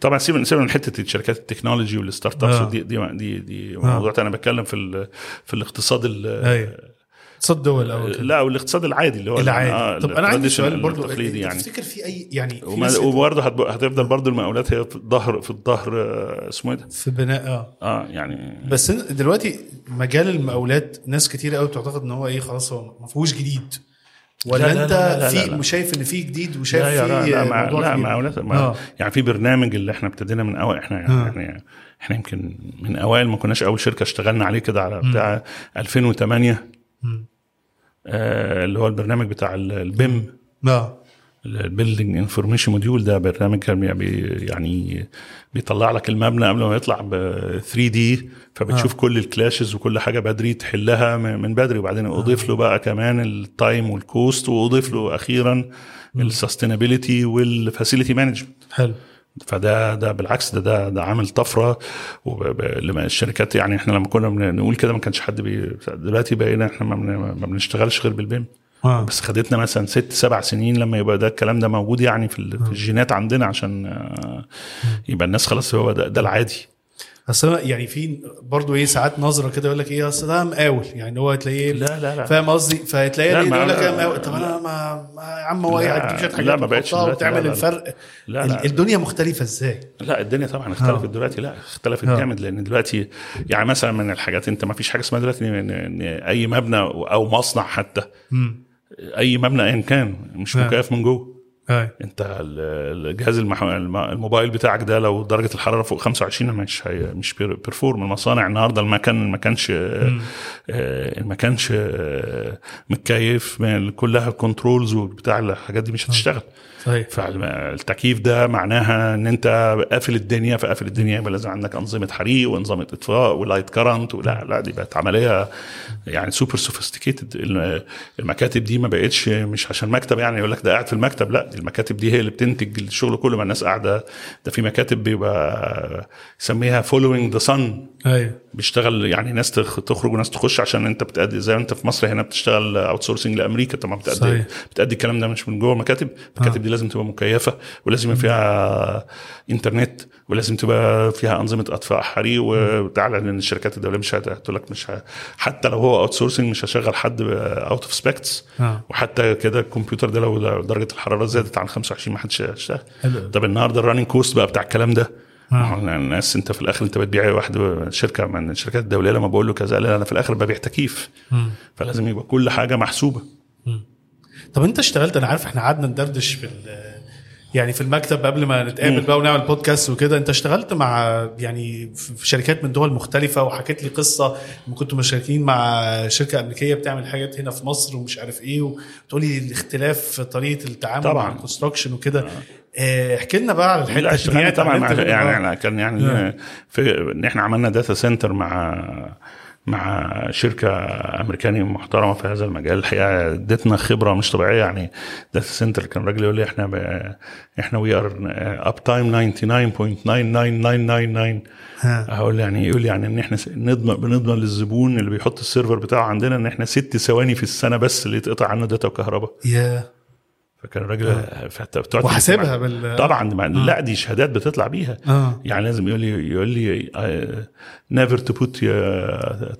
Speaker 1: طبعا سيبنا سيبنا من حتة شركات التكنولوجي وال startups
Speaker 2: آه.
Speaker 1: دي دي دي, دي موضوع تاني. أنا بتكلم في في الاقتصاد ال-
Speaker 2: صد دول أو كده.
Speaker 1: لا والاقتصاد العادي اللي هو
Speaker 2: العادي. طب أنا عندي سؤال برضو.
Speaker 1: التقليدي يعني.
Speaker 2: تفتكر في اي يعني
Speaker 1: وبرضه هتفضل برضه المقاولات هي في الظهر في الظهر آه، اسمه إيه ده؟
Speaker 2: في بناء آه.
Speaker 1: آه يعني
Speaker 2: بس دلوقتي مجال المقاولات ناس كتير قوي بتعتقد إن هو إيه خلاص هو ما فيهوش جديد. ولا
Speaker 1: لا لا
Speaker 2: انت
Speaker 1: لا لا
Speaker 2: في
Speaker 1: لا لا.
Speaker 2: شايف ان في جديد وشايف
Speaker 1: لا يا
Speaker 2: في
Speaker 1: لا لا,
Speaker 2: موضوع
Speaker 1: لا؟ مقاولات ما
Speaker 2: آه.
Speaker 1: يعني في برنامج اللي إحنا ابتدينا من اول إحنا يعني
Speaker 2: آه.
Speaker 1: إحنا إحنا يمكن من أوائل ما كناش أول شركة اشتغلنا عليه كده على بتاع 2008
Speaker 2: مم.
Speaker 1: آه اللي هو البرنامج بتاع ال- ال
Speaker 2: BIM
Speaker 1: آه ال building information model ده برنامج كان يعني بيطلع لك المبنى قبل ما يطلع ب 3D فبتشوف آه. كل ال clashes وكل حاجة بدري تحلها من بدري وبعدين أضيف له بقى كمان ال time وال cost وأضيف له أخيرا ال sustainability وال facility management
Speaker 2: حلو.
Speaker 1: فده ده بالعكس ده ده, ده عامل طفرة لما الشركات يعني إحنا لما كنا بن- نقول كده ما كانش حد بي دلوقتي بقينا إحنا ما بنشتغلش غير بال
Speaker 2: BIM. آه.
Speaker 1: بس خدتنا مثلا ست سبع سنين لما يبقى ده الكلام ده موجود يعني في, ال- في الجينات عندنا عشان آه، يبقى الناس خلاص هو ده, ده العادي.
Speaker 2: أصل يعني في برضه إيه ساعات نظرة كده يقول لك إيه أصل ده مقاول يعني هو تلاقيه
Speaker 1: لا لا لا.
Speaker 2: فاهم قصدي؟ فتلاقيه يقول لك أنا مقاول طب أنا ما, يا عم هو إيه هتجيب شوية
Speaker 1: لا،
Speaker 2: حاجات
Speaker 1: ما بقتش
Speaker 2: وتعمل
Speaker 1: لا، لا.
Speaker 2: الفرق.
Speaker 1: لا، لا.
Speaker 2: الدنيا مختلفة إزاي؟
Speaker 1: لا الدنيا طبعا اختلفت
Speaker 2: آه.
Speaker 1: دلوقتي. لا اختلفت
Speaker 2: آه.
Speaker 1: جامد لأن دلوقتي يعني مثلا من الحاجات أنت ما فيش حاجة اسمها دلوقتي ان أي مبنى أو مصنع حتى.
Speaker 2: امم
Speaker 1: أي مبنى ايا كان مش
Speaker 2: آه.
Speaker 1: مكيف من جوه.
Speaker 2: أي.
Speaker 1: أنت ال- الجهاز المح... الم- الموبايل بتاعك ده لو درجة الحرارة فوق 25 مش هي... مش بير- perform المصانع النهارده ما كان ما كانش آه، ما كانش آه، متكيف كلها controls وبتاع الحاجات دي مش هتشتغل.
Speaker 2: صحيح.
Speaker 1: فالتكييف ده معناها إن أنت قافل الدنيا فقافل الدنيا يبقى لازم عندك أنظمة حريق وانظمه إطفاء و light current ولا لا دي بقت عملية يعني super sophisticated المكاتب دي ما بقتش مش عشان مكتب يعني يقول لك ده قاعد في المكتب لا المكاتب دي هي اللي بتنتج الشغل كله ما الناس قاعدة. ده في مكاتب بيبقى يسميها following the sun
Speaker 2: أيوه.
Speaker 1: بيشتغل يعني ناس تخ- تخرج وناس تخش عشان أنت بتأدي زي ما أنت في مصر هنا بتشتغل outsourcing لامريكا طبعا بتأدي
Speaker 2: صحيح.
Speaker 1: بتأدي الكلام ده مش من جوه المكاتب؟ المكاتب دي لازم تبقى مكيفة ولازم يبقى فيها إنترنت ولازم تبقى فيها أنظمة اطفاء حريق وتعلن إن الشركات الدولية مش هتقول لك مش ه... حتى لو هو outsourcing مش هشغل حد out of
Speaker 2: specs.
Speaker 1: وحتى كده الكمبيوتر ده لو درجة الحرارة زادت عن 25 ما حدش هيشتغل. طب النهارده ال running cost بقى بتاع الكلام ده
Speaker 2: آه.
Speaker 1: الناس أنت في الآخر أنت بتبيع واحد شركة من الشركات الدولية لما بقول له كذا لي أنا في الآخر ببيع تكييف. فلازم يبقى كل حاجة محسوبة
Speaker 2: طب انت اشتغلت أنا عارف إحنا قعدنا ندردش في يعني في المكتب قبل ما نتقابل بقى ونعمل بودكاست وكده انت اشتغلت مع يعني في شركات من دول مختلفة وحكيت لي قصة كنتوا مشاركين مع شركة أمريكية بتعمل حاجات هنا في مصر ومش عارف إيه وتقول لي الاختلاف في طريقة التعامل
Speaker 1: طبعاً.
Speaker 2: مع ال construction وكده آه، احكي لنا بقى على
Speaker 1: الحتة
Speaker 2: دي.
Speaker 1: اشتغلنا طبعا يعني. يعني كان يعني في إن إحنا عملنا data center مع مع شركة أمريكانية محترمة في هذا المجال. الحقيقة ادتنا خبرة مش طبيعية يعني data center كان راجل يقول لي إحنا ب... إحنا we are up time 99.99999
Speaker 2: ها.
Speaker 1: أقول يعني يقول لي يعني إن إحنا نضمن بنضمن للزبون اللي بيحط ال server بتاعه عندنا إن إحنا ست ثواني في السنة بس اللي يتقطع عنه data وكهرباء.
Speaker 2: يا
Speaker 1: فكان الراجل فت- بتقعد
Speaker 2: وحاسبها بال
Speaker 1: طبعا ما- لا دي شهادات بتطلع بيها.
Speaker 2: آه.
Speaker 1: يعني لازم يقول لي يقول لي never to put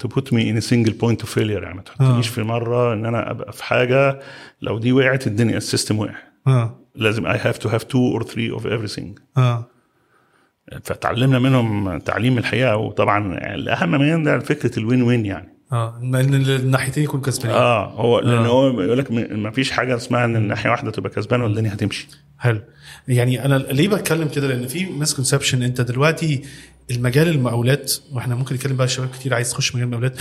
Speaker 1: to put me in single point of failure يعني ما تحطنيش في مرة إن أنا أبقى في حاجة لو دي وقعت الدنيا ال system وقع.
Speaker 2: آه.
Speaker 1: لازم I have to have two or three of everything.
Speaker 2: آه.
Speaker 1: فتعلمنا منهم تعليم الحقيقة وطبعا الأهم من ده فكرة الوين وين يعني.
Speaker 2: آه ان الناحيتين يكونوا كسبانين.
Speaker 1: آه هو لأن هو يقول لك ما فيش حاجة اسمها إن الناحية واحدة تبقى كسبانة والدنيا هتمشي.
Speaker 2: حلو. يعني أنا ليه بتكلم كده؟ لأن في مسكونسبشن أنت دلوقتي المجال المقاولات وإحنا ممكن نتكلم بقى شباب كتير عايز تخش مجال المقاولات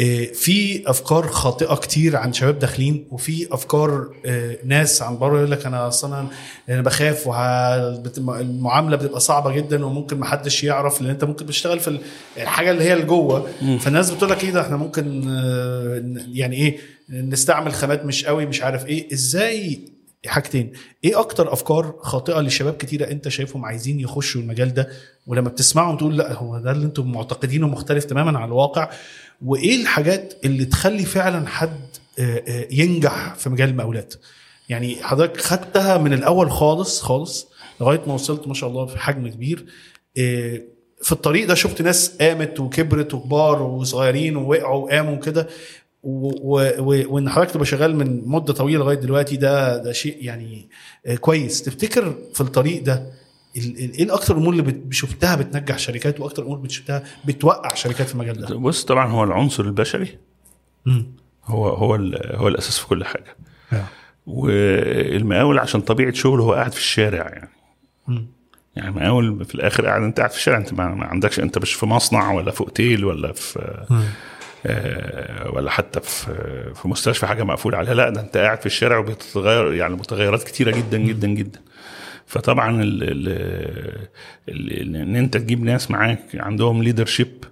Speaker 2: آه، في أفكار خاطئة كتير عن شباب داخلين وفي أفكار آه، ناس عن بره يقول لك أنا أصلا أنا بخاف وه- بت- المعاملة بتبقى صعبة جدا وممكن ما حدش يعرف لأن أنت ممكن بتشتغل في الحاجة اللي هي اللي جوه فالناس بتقول لك إيه ده؟ إحنا ممكن آه، يعني إيه؟ نستعمل خامات مش قوي مش عارف إيه. إزاي حاجتين. إيه أكتر أفكار خاطئة لشباب كتيرة أنت شايفهم عايزين يخشوا المجال ده؟ ولما بتسمعهم تقول لأ هو ده اللي أنتم معتقدينه مختلف تماما عن الواقع. وإيه الحاجات اللي تخلي فعلا حد ينجح في مجال المقاولات؟ يعني حضرتك خدتها من الأول خالص خالص لغاية ما وصلت ما شاء الله في حجم كبير. في الطريق ده شفت ناس قامت وكبرت وكبار وصغيرين ووقعوا وقاموا كده و- و- و- وإن حضرتك تبقى شغال من مدة طويلة لغاية دلوقتي ده ده شيء يعني آه، كويس تفتكر في الطريق ده إيه الأكتر الأمور اللي شفتها بتنجح شركات وأكتر الأمور اللي شفتها بتوقع شركات في المجال ده
Speaker 1: بص طبعا هو العنصر البشري
Speaker 2: مم.
Speaker 1: هو هو هو الأساس في كل حاجة
Speaker 2: آه.
Speaker 1: والمقاول عشان طبيعة شغله هو قاعد في الشارع يعني
Speaker 2: مم.
Speaker 1: يعني المقاول في الآخر قاعد أنت قاعد في الشارع أنت ما ما عندكش أنت مش في مصنع ولا في أوتيل ولا في
Speaker 2: مم.
Speaker 1: آه، ولا حتى في في مستشفى حاجة مقفول عليها. لا ده انت قاعد في الشارع وبتتغير يعني متغيرات كتيرة جدا جدا جدا. فطبعا ال ال ال ان انت تجيب ناس معاك عندهم ليدرشيب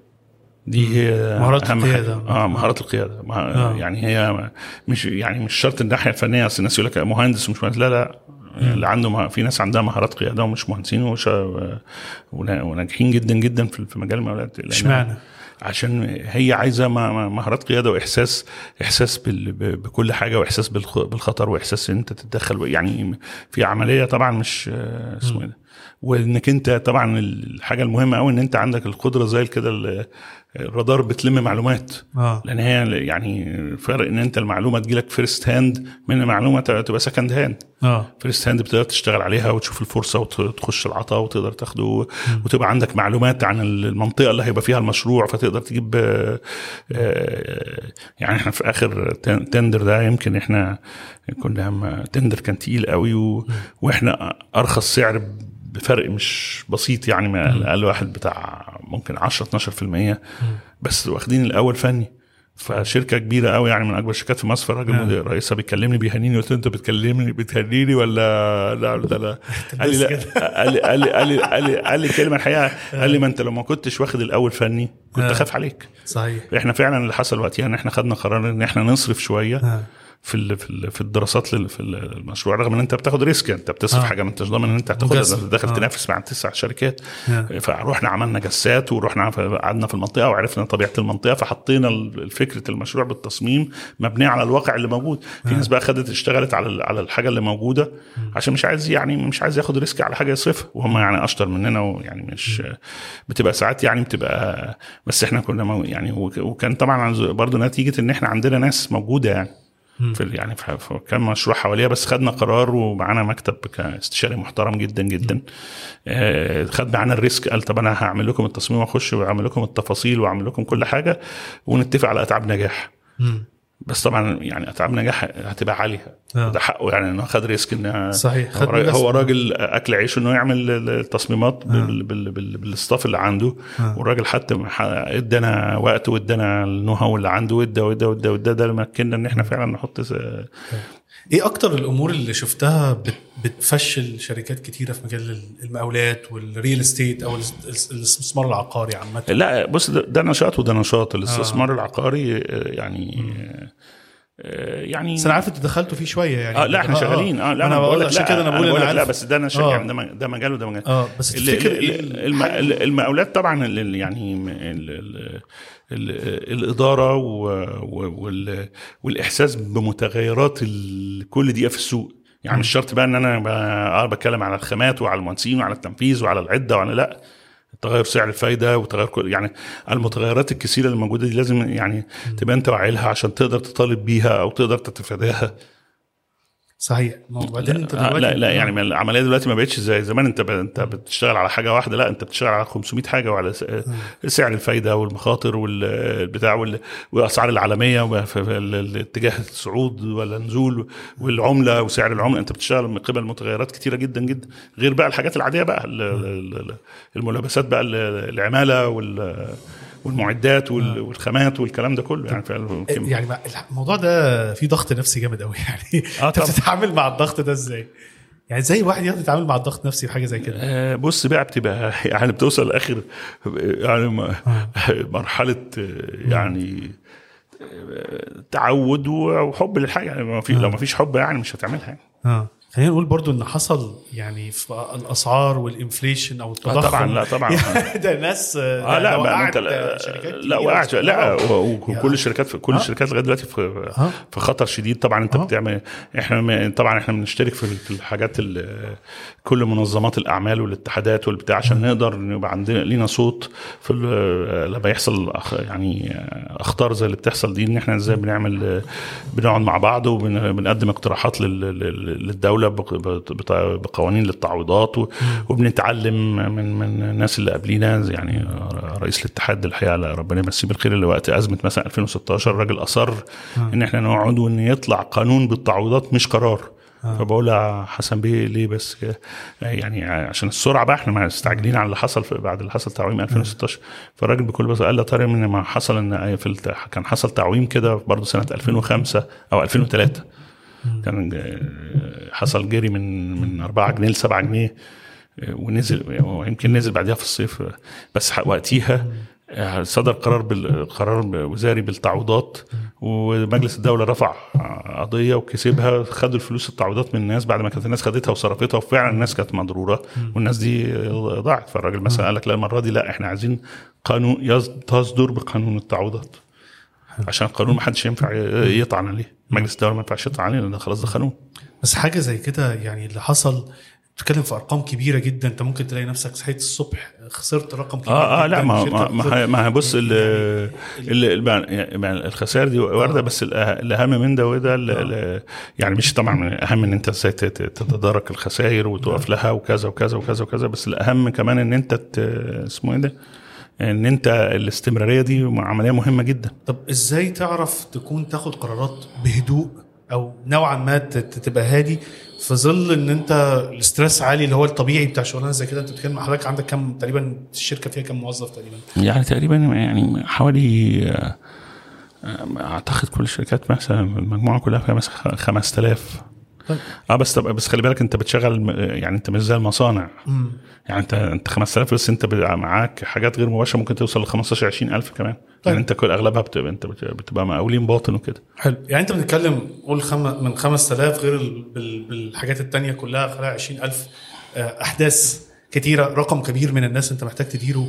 Speaker 1: دي هي
Speaker 2: مهارات.
Speaker 1: حاجة. آه مهارات القيادة.
Speaker 2: آه.
Speaker 1: يعني هي مش يعني مش شرط الناحية الفنية. أصل الناس يقول لك مهندس ومش مهندس. لا لا. اللي عنده في ناس عندها مهارات قيادة ومش مهندسين وناجحين جدا جدا في مجال المقاولات
Speaker 2: إشمعنى؟
Speaker 1: عشان هي عايزة مهارات قيادة وإحساس إحساس بكل حاجة وإحساس بالخ- بالخطر وإحساس إن أنت تتدخل يعني في عملية طبعا مش آه، اسمه إيه ده؟ وإنك أنت طبعا الحاجة المهمة قوي إن أنت عندك القدرة زي كده ال- الرادار بتلم معلومات.
Speaker 2: آه.
Speaker 1: لأن هي يعني فرق إن أنت المعلومة تجيلك first hand من معلومه تبقى second hand
Speaker 2: آه.
Speaker 1: first hand بتقدر تشتغل عليها وتشوف الفرصة وتخش العطاء وتقدر تاخده وتبقى عندك معلومات عن المنطقة اللي هيبقى فيها المشروع فتقدر تجيب آه، آه، يعني إحنا في آخر تن- tender ده يمكن إحنا كنا تندر كان تقيل قوي. وإحنا أرخص سعر بفرق مش بسيط يعني ما أقل واحد بتاع ممكن 10 12% بس واخدين الأول فني. فشركة كبيرة قوي يعني من أكبر الشركات في مصر فالراجل. مدير رئيسها بيكلمني بيهنيني قلت له أنت بتكلمني بتهنيني ولا لا لا لا؟ قال لي لا. قال لي قال لي قال لي قال لي, قال لي كلمة الحقيقة. قال لي ما أنت لو ما كنتش واخد الأول فني كنت
Speaker 2: آه.
Speaker 1: أخاف عليك.
Speaker 2: صحيح.
Speaker 1: إحنا فعلا اللي حصل وقتها إن إحنا خدنا قرار إن إحنا نصرف شوية.
Speaker 2: آه.
Speaker 1: في ال- في ال- في الدراسات لل- في المشروع رغم إن أنت بتاخد risk أنت بتصرف
Speaker 2: آه.
Speaker 1: حاجة ما انتش ضامن إن أنت هتاخدها داخل
Speaker 2: آه.
Speaker 1: تنافس مع تسع شركات.
Speaker 2: آه.
Speaker 1: فروحنا عملنا جسات ورحنا قعدنا في المنطقة وعرفنا طبيعة المنطقة فحطينا فكره المشروع بالتصميم مبنيه على الواقع اللي موجود. في ناس بقى خدت اشتغلت على على الحاجة اللي موجودة عشان مش عايز يعني مش عايز ياخد risk على حاجة يصرفها وهم يعني أشطر مننا ويعني مش بتبقى ساعات يعني بتبقى بس إحنا كنا يعني وك- وكان طبعا برضو نتيجة إن إحنا عندنا ناس موجودة يعني. في يعني في- كان مشروع حواليها بس خدنا قرار ومعانا مكتب كاستشاري محترم جدا جدا. آه، خد معانا ال risk قال طب أنا هعمل لكم التصميم وأخش وأعمل لكم التفاصيل وأعمل لكم كل حاجة ونتفق على أتعاب نجاح. بس طبعا يعني اتعاب نجاح هتبقى عالية
Speaker 2: آه.
Speaker 1: ده حقه يعني إنه خد risk ان
Speaker 2: صحيح
Speaker 1: هو
Speaker 2: خد
Speaker 1: راجل,
Speaker 2: مجازفة.
Speaker 1: هو راجل أكل عيشه إنه يعمل التصميمات بال بال بال بال staff اللي عنده
Speaker 2: آه.
Speaker 1: والراجل حتى إدانا وقت وإدانا ال know how اللي عنده وادى وادى وادى وادى ده اللي مكننا إن إحنا فعلا نحط س-
Speaker 2: إيه أكتر الأمور اللي شفتها بت- بتفشل شركات كتيرة في مجال المقاولات وال real estate أو الاس- الاس- الاستثمار العقاري عامة؟
Speaker 1: لا بص ده, نشاط وده نشاط. الاستثمار العقاري آه، يعني آه، يعني
Speaker 2: بس أنا عارف انت دخلتوا فيه شوية يعني.
Speaker 1: آه لا إحنا شغالين. آه لا
Speaker 2: أنا
Speaker 1: بقول لك
Speaker 2: عشان كده أنا بقول أنا
Speaker 1: لك لا بس ده نشاط
Speaker 2: آه.
Speaker 1: يعني ده مجال وده مجال.
Speaker 2: آه بس تفتكر
Speaker 1: ال- ال-
Speaker 2: ال-
Speaker 1: الم- ال- المقاولات طبعا يعني الإدارة والإحساس بمتغيرات كل دقيقة في السوق. يعني مش شرط بقى إن أنا آه بتكلم على الخامات وعلى المهندسين وعلى التنفيذ وعلى العدة وعلى لا. تغير سعر الفايدة وتغير كل يعني المتغيرات الكثيرة اللي موجوده دي لازم يعني تبقى أنت واعي لها عشان تقدر تطالب بيها أو تقدر تتفاداها.
Speaker 2: صحيح. ما هو بعدين انت
Speaker 1: آه،
Speaker 2: دلوقتي
Speaker 1: لا لا يعني ما العملية دلوقتي ما بقتش زي زمان. انت ب... انت بتشتغل على حاجة واحدة لا انت بتشتغل على 500 حاجة وعلى س... سعر الفايدة والمخاطر والبتاع وال... والأسعار العالمية الاتجاه الصعود ولا نزول والعملة وسعر العملة. انت بتشتغل من قبل متغيرات كتيرة جدا جدا. غير بقى الحاجات العادية بقى ال- ال- ال- الملابسات بقى ال- العمالة وال والمعدات وال- والخامات والكلام ده كله يعني كم-
Speaker 2: يعني الموضوع ده فيه ضغط نفسي جامد قوي يعني
Speaker 1: آه أنت.
Speaker 2: بتتعامل مع الضغط ده إزاي؟ يعني إزاي واحد يقدر يتعامل مع الضغط النفسي في حاجة زي كده؟
Speaker 1: آه، بص بقى بتبقى يعني بتوصل لآخر يعني مرحلة آه، يعني آه، تعود وحب للحاجة يعني ما في لو ما فيش حب يعني مش هتعملها يعني.
Speaker 2: آه خلينا نقول برضو إن حصل يعني في الأسعار والانفليشن أو التضخم
Speaker 1: طبعا لا طبعا
Speaker 2: ده ناس
Speaker 1: آه لا ما أنت لا, لا وقعت لا وكل الشركات في كل
Speaker 2: آه.
Speaker 1: الشركات لغاية دلوقتي في
Speaker 2: آه.
Speaker 1: في خطر شديد طبعا أنت
Speaker 2: آه.
Speaker 1: بتعمل إحنا طبعا إحنا بنشترك في الحاجات ال- كل منظمات الأعمال والاتحادات والبتاع عشان نقدر يبقى عندنا لينا صوت في لما يحصل يعني أخطار زي اللي بتحصل دي إن إحنا إزاي بنعمل بنقعد مع بعض وبنقدم اقتراحات لل- لل- للدولة بط- بقوانين للتعويضات وبنتعلم من من الناس اللي قبلينا يعني رئيس الاتحاد الحقيقة ربنا يمسيه بالخير اللي وقت أزمة مثلا 2016 الراجل أصر إن إحنا نقعد وإن يطلع قانون بالتعويضات مش قرار. فبقول يا حسن بيه ليه بس؟ يعني عشان السرعة بقى إحنا مستعجلين على اللي حصل بعد اللي حصل تعويم 2016 فالراجل بكل بساطة قال لي طارق إن ما حصل إن في كان حصل تعويم كده برضه سنة 2005 أو 2003 كان آه، حصل جري من من 4 جنيه ل 7 جنيه آه، ونزل ويمكن نزل بعدها في الصيف آه، بس وقتيها آه، صدر قرار بالقرار وزاري بالتعويضات ومجلس الدولة رفع آه، قضية وكسبها خدوا الفلوس التعويضات من الناس بعد ما كانت الناس خدتها وصرفتها وفعلا الناس كانت مضرورة والناس دي آه، ضاعت. فالراجل مثلا قال لك لا المرة دي لا إحنا عايزين قانون تصدر بقانون التعويضات. عشان القانون ما حدش ينفع يطعن عليه. مجلس الدولة ما ينفعش يطعن عليه لأن خلاص ده قانون.
Speaker 2: بس حاجة زي كده يعني اللي حصل بتتكلم في أرقام كبيرة جدا. أنت ممكن تلاقي نفسك صحيت الصبح خسرت رقم كبير
Speaker 1: آه
Speaker 2: آه
Speaker 1: لا ما ما ما, بص ال ال- ال- الخسائر دي واردة بس الأه- الأهم من ده وده ال- يعني مش طبعا الاهم إن أنت إزاي تت- تتدارك الخسائر وتقف لها وكذا وكذا وكذا وكذا بس الأهم كمان إن أنت اسمه إيه ده؟ ان انت الاستمرارية دي عملية مهمة جدا
Speaker 2: طب إزاي تعرف تكون تاخد قرارات بهدوء أو نوعا ما تبقى هادي في ظل ان انت الاسترس عالي اللي هو الطبيعي بتاع شغلانة زي كده انت بتتكلم حضرتك عندك كام تقريبا الشركة فيها كام موظف تقريبا
Speaker 1: يعني تقريبا يعني حوالي آه، اعتقد كل الشركات مثلا المجموعة كلها فيها مثلا 5000
Speaker 2: طيب.
Speaker 1: آه بس بس خلي بالك انت بتشغل يعني انت مش زي المصانع. يعني انت انت 5000 بس انت معاك حاجات غير مباشرة ممكن توصل ل 15 20000 كمان.
Speaker 2: طيب.
Speaker 1: يعني انت كل اغلبها بتبقى انت بت- بتبقى مقاولين باطن وكده.
Speaker 2: حلو. يعني انت بتتكلم قول خم... من 5000 غير ال... بال... بالحاجات التانية كلها خلال 20000 آه، أحداث كتيرة رقم كبير من الناس انت محتاج تديره.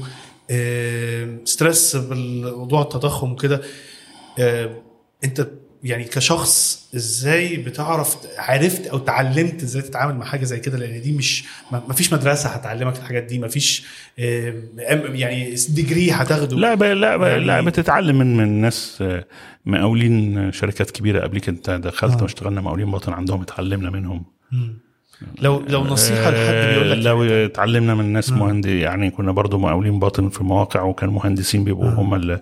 Speaker 2: آه، stress بالموضوع التضخم وكده. آه، انت يعني كشخص إزاي بتعرف عرفت أو اتعلمت إزاي تتعامل مع حاجة زي كده؟ لأن دي مش ما فيش مدرسة هتعلمك الحاجات دي ما فيش يعني degree هتاخده.
Speaker 1: لا ب... لا ب...
Speaker 2: يعني-
Speaker 1: لا بتتعلم من من ناس آه، مقاولين شركات كبيرة قبلك انت دخلت
Speaker 2: آه.
Speaker 1: واشتغلنا مقاولين باطن عندهم اتعلمنا منهم.
Speaker 2: لو لو نصيحة لحد بيقول لك
Speaker 1: لو اتعلمنا من ناس مهندس يعني كنا برضو مقاولين باطن في مواقع وكان مهندسين بيبقوا هم اللي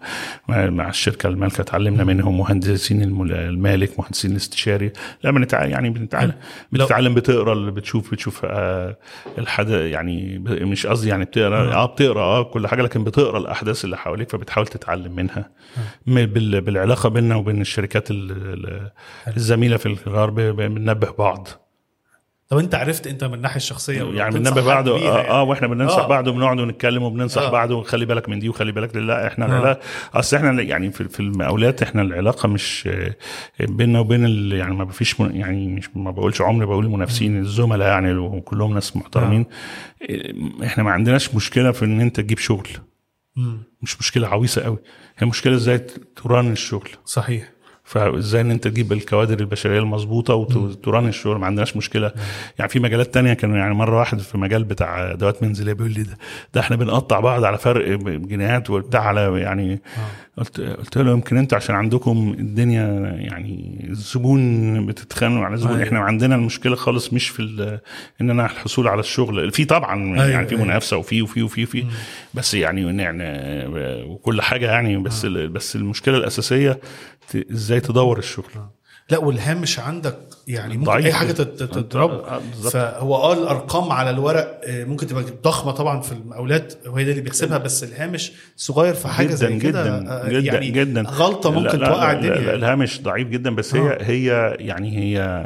Speaker 1: مع الشركة المالكة. اتعلمنا منهم مهندسين المالك مهندسين الاستشاري. لا بنتع... يعني بنتعلم بتتعلم بتقرا اللي بتشوف بتشوف آه الحد يعني. مش قصدي يعني بتقرا آه بتقرا آه كل حاجة لكن بتقرا الأحداث اللي حواليك فبتحاول تتعلم منها. بالعلاقة بيننا وبين الشركات ال... ال- الزميلة في الغرب بننبه بعض.
Speaker 2: طب انت عرفت انت من الناحية الشخصية
Speaker 1: يعني بننبه
Speaker 2: حد
Speaker 1: بعض
Speaker 2: بيها
Speaker 1: آه,
Speaker 2: يعني.
Speaker 1: آه وإحنا بننصح
Speaker 2: آه.
Speaker 1: بعض وبنقعد ونتكلم وبننصح
Speaker 2: آه.
Speaker 1: بعض وخلي بالك من دي وخلي بالك لا إحنا
Speaker 2: آه.
Speaker 1: لا أصل إحنا يعني في, في المقاولات إحنا العلاقة مش آه، بيننا وبين يعني ما فيش يعني مش ما بقولش عمري بقول المنافسين الزملاء يعني وكلهم ناس محترمين آه، إحنا ما عندناش مشكلة في ان انت تجيب شغل
Speaker 2: مم.
Speaker 1: مش مشكلة عويصة قوي هي مشكلة إزاي تران الشغل
Speaker 2: صحيح
Speaker 1: فازاي ان انت تجيب الكوادر البشرية المظبوطة وتران الشغل ما عندناش مشكلة. يعني في مجالات تانية كانوا يعني مرة واحد في مجال بتاع ادوات منزلية بيقول لي ده, ده إحنا بنقطع بعض على فرق جنيهات وبتاع على يعني قلت قلت له يمكن أنتوا عشان عندكم الدنيا يعني الزبون بتتخانقوا على الزبون
Speaker 2: أيوة.
Speaker 1: إحنا عندنا المشكلة خالص مش في ال- ان أنا الحصول على الشغل. في طبعا
Speaker 2: أيوة،
Speaker 1: يعني في
Speaker 2: أيوة.
Speaker 1: منافسة وفي وفي وفي وفي. بس يعني يعني وكل حاجة يعني بس ال- بس المشكلة الأساسية إزاي تدور الشغل
Speaker 2: لا والهامش عندك يعني ممكن
Speaker 1: ضعيف.
Speaker 2: اي حاجة تتضرب
Speaker 1: آه،.
Speaker 2: فهو آه الأرقام على الورق آه، ممكن تبقى ضخمة طبعا في المقاولات وهي ده اللي بيحسبها بس الهامش صغير في حاجة
Speaker 1: جدا
Speaker 2: زي كده
Speaker 1: جدا
Speaker 2: آه،
Speaker 1: جدا
Speaker 2: يعني
Speaker 1: جدا
Speaker 2: غلطة ممكن
Speaker 1: لا لا
Speaker 2: توقع
Speaker 1: لا
Speaker 2: الدنيا
Speaker 1: لا
Speaker 2: يعني.
Speaker 1: الهامش ضعيف جدا بس هي
Speaker 2: آه.
Speaker 1: هي يعني هي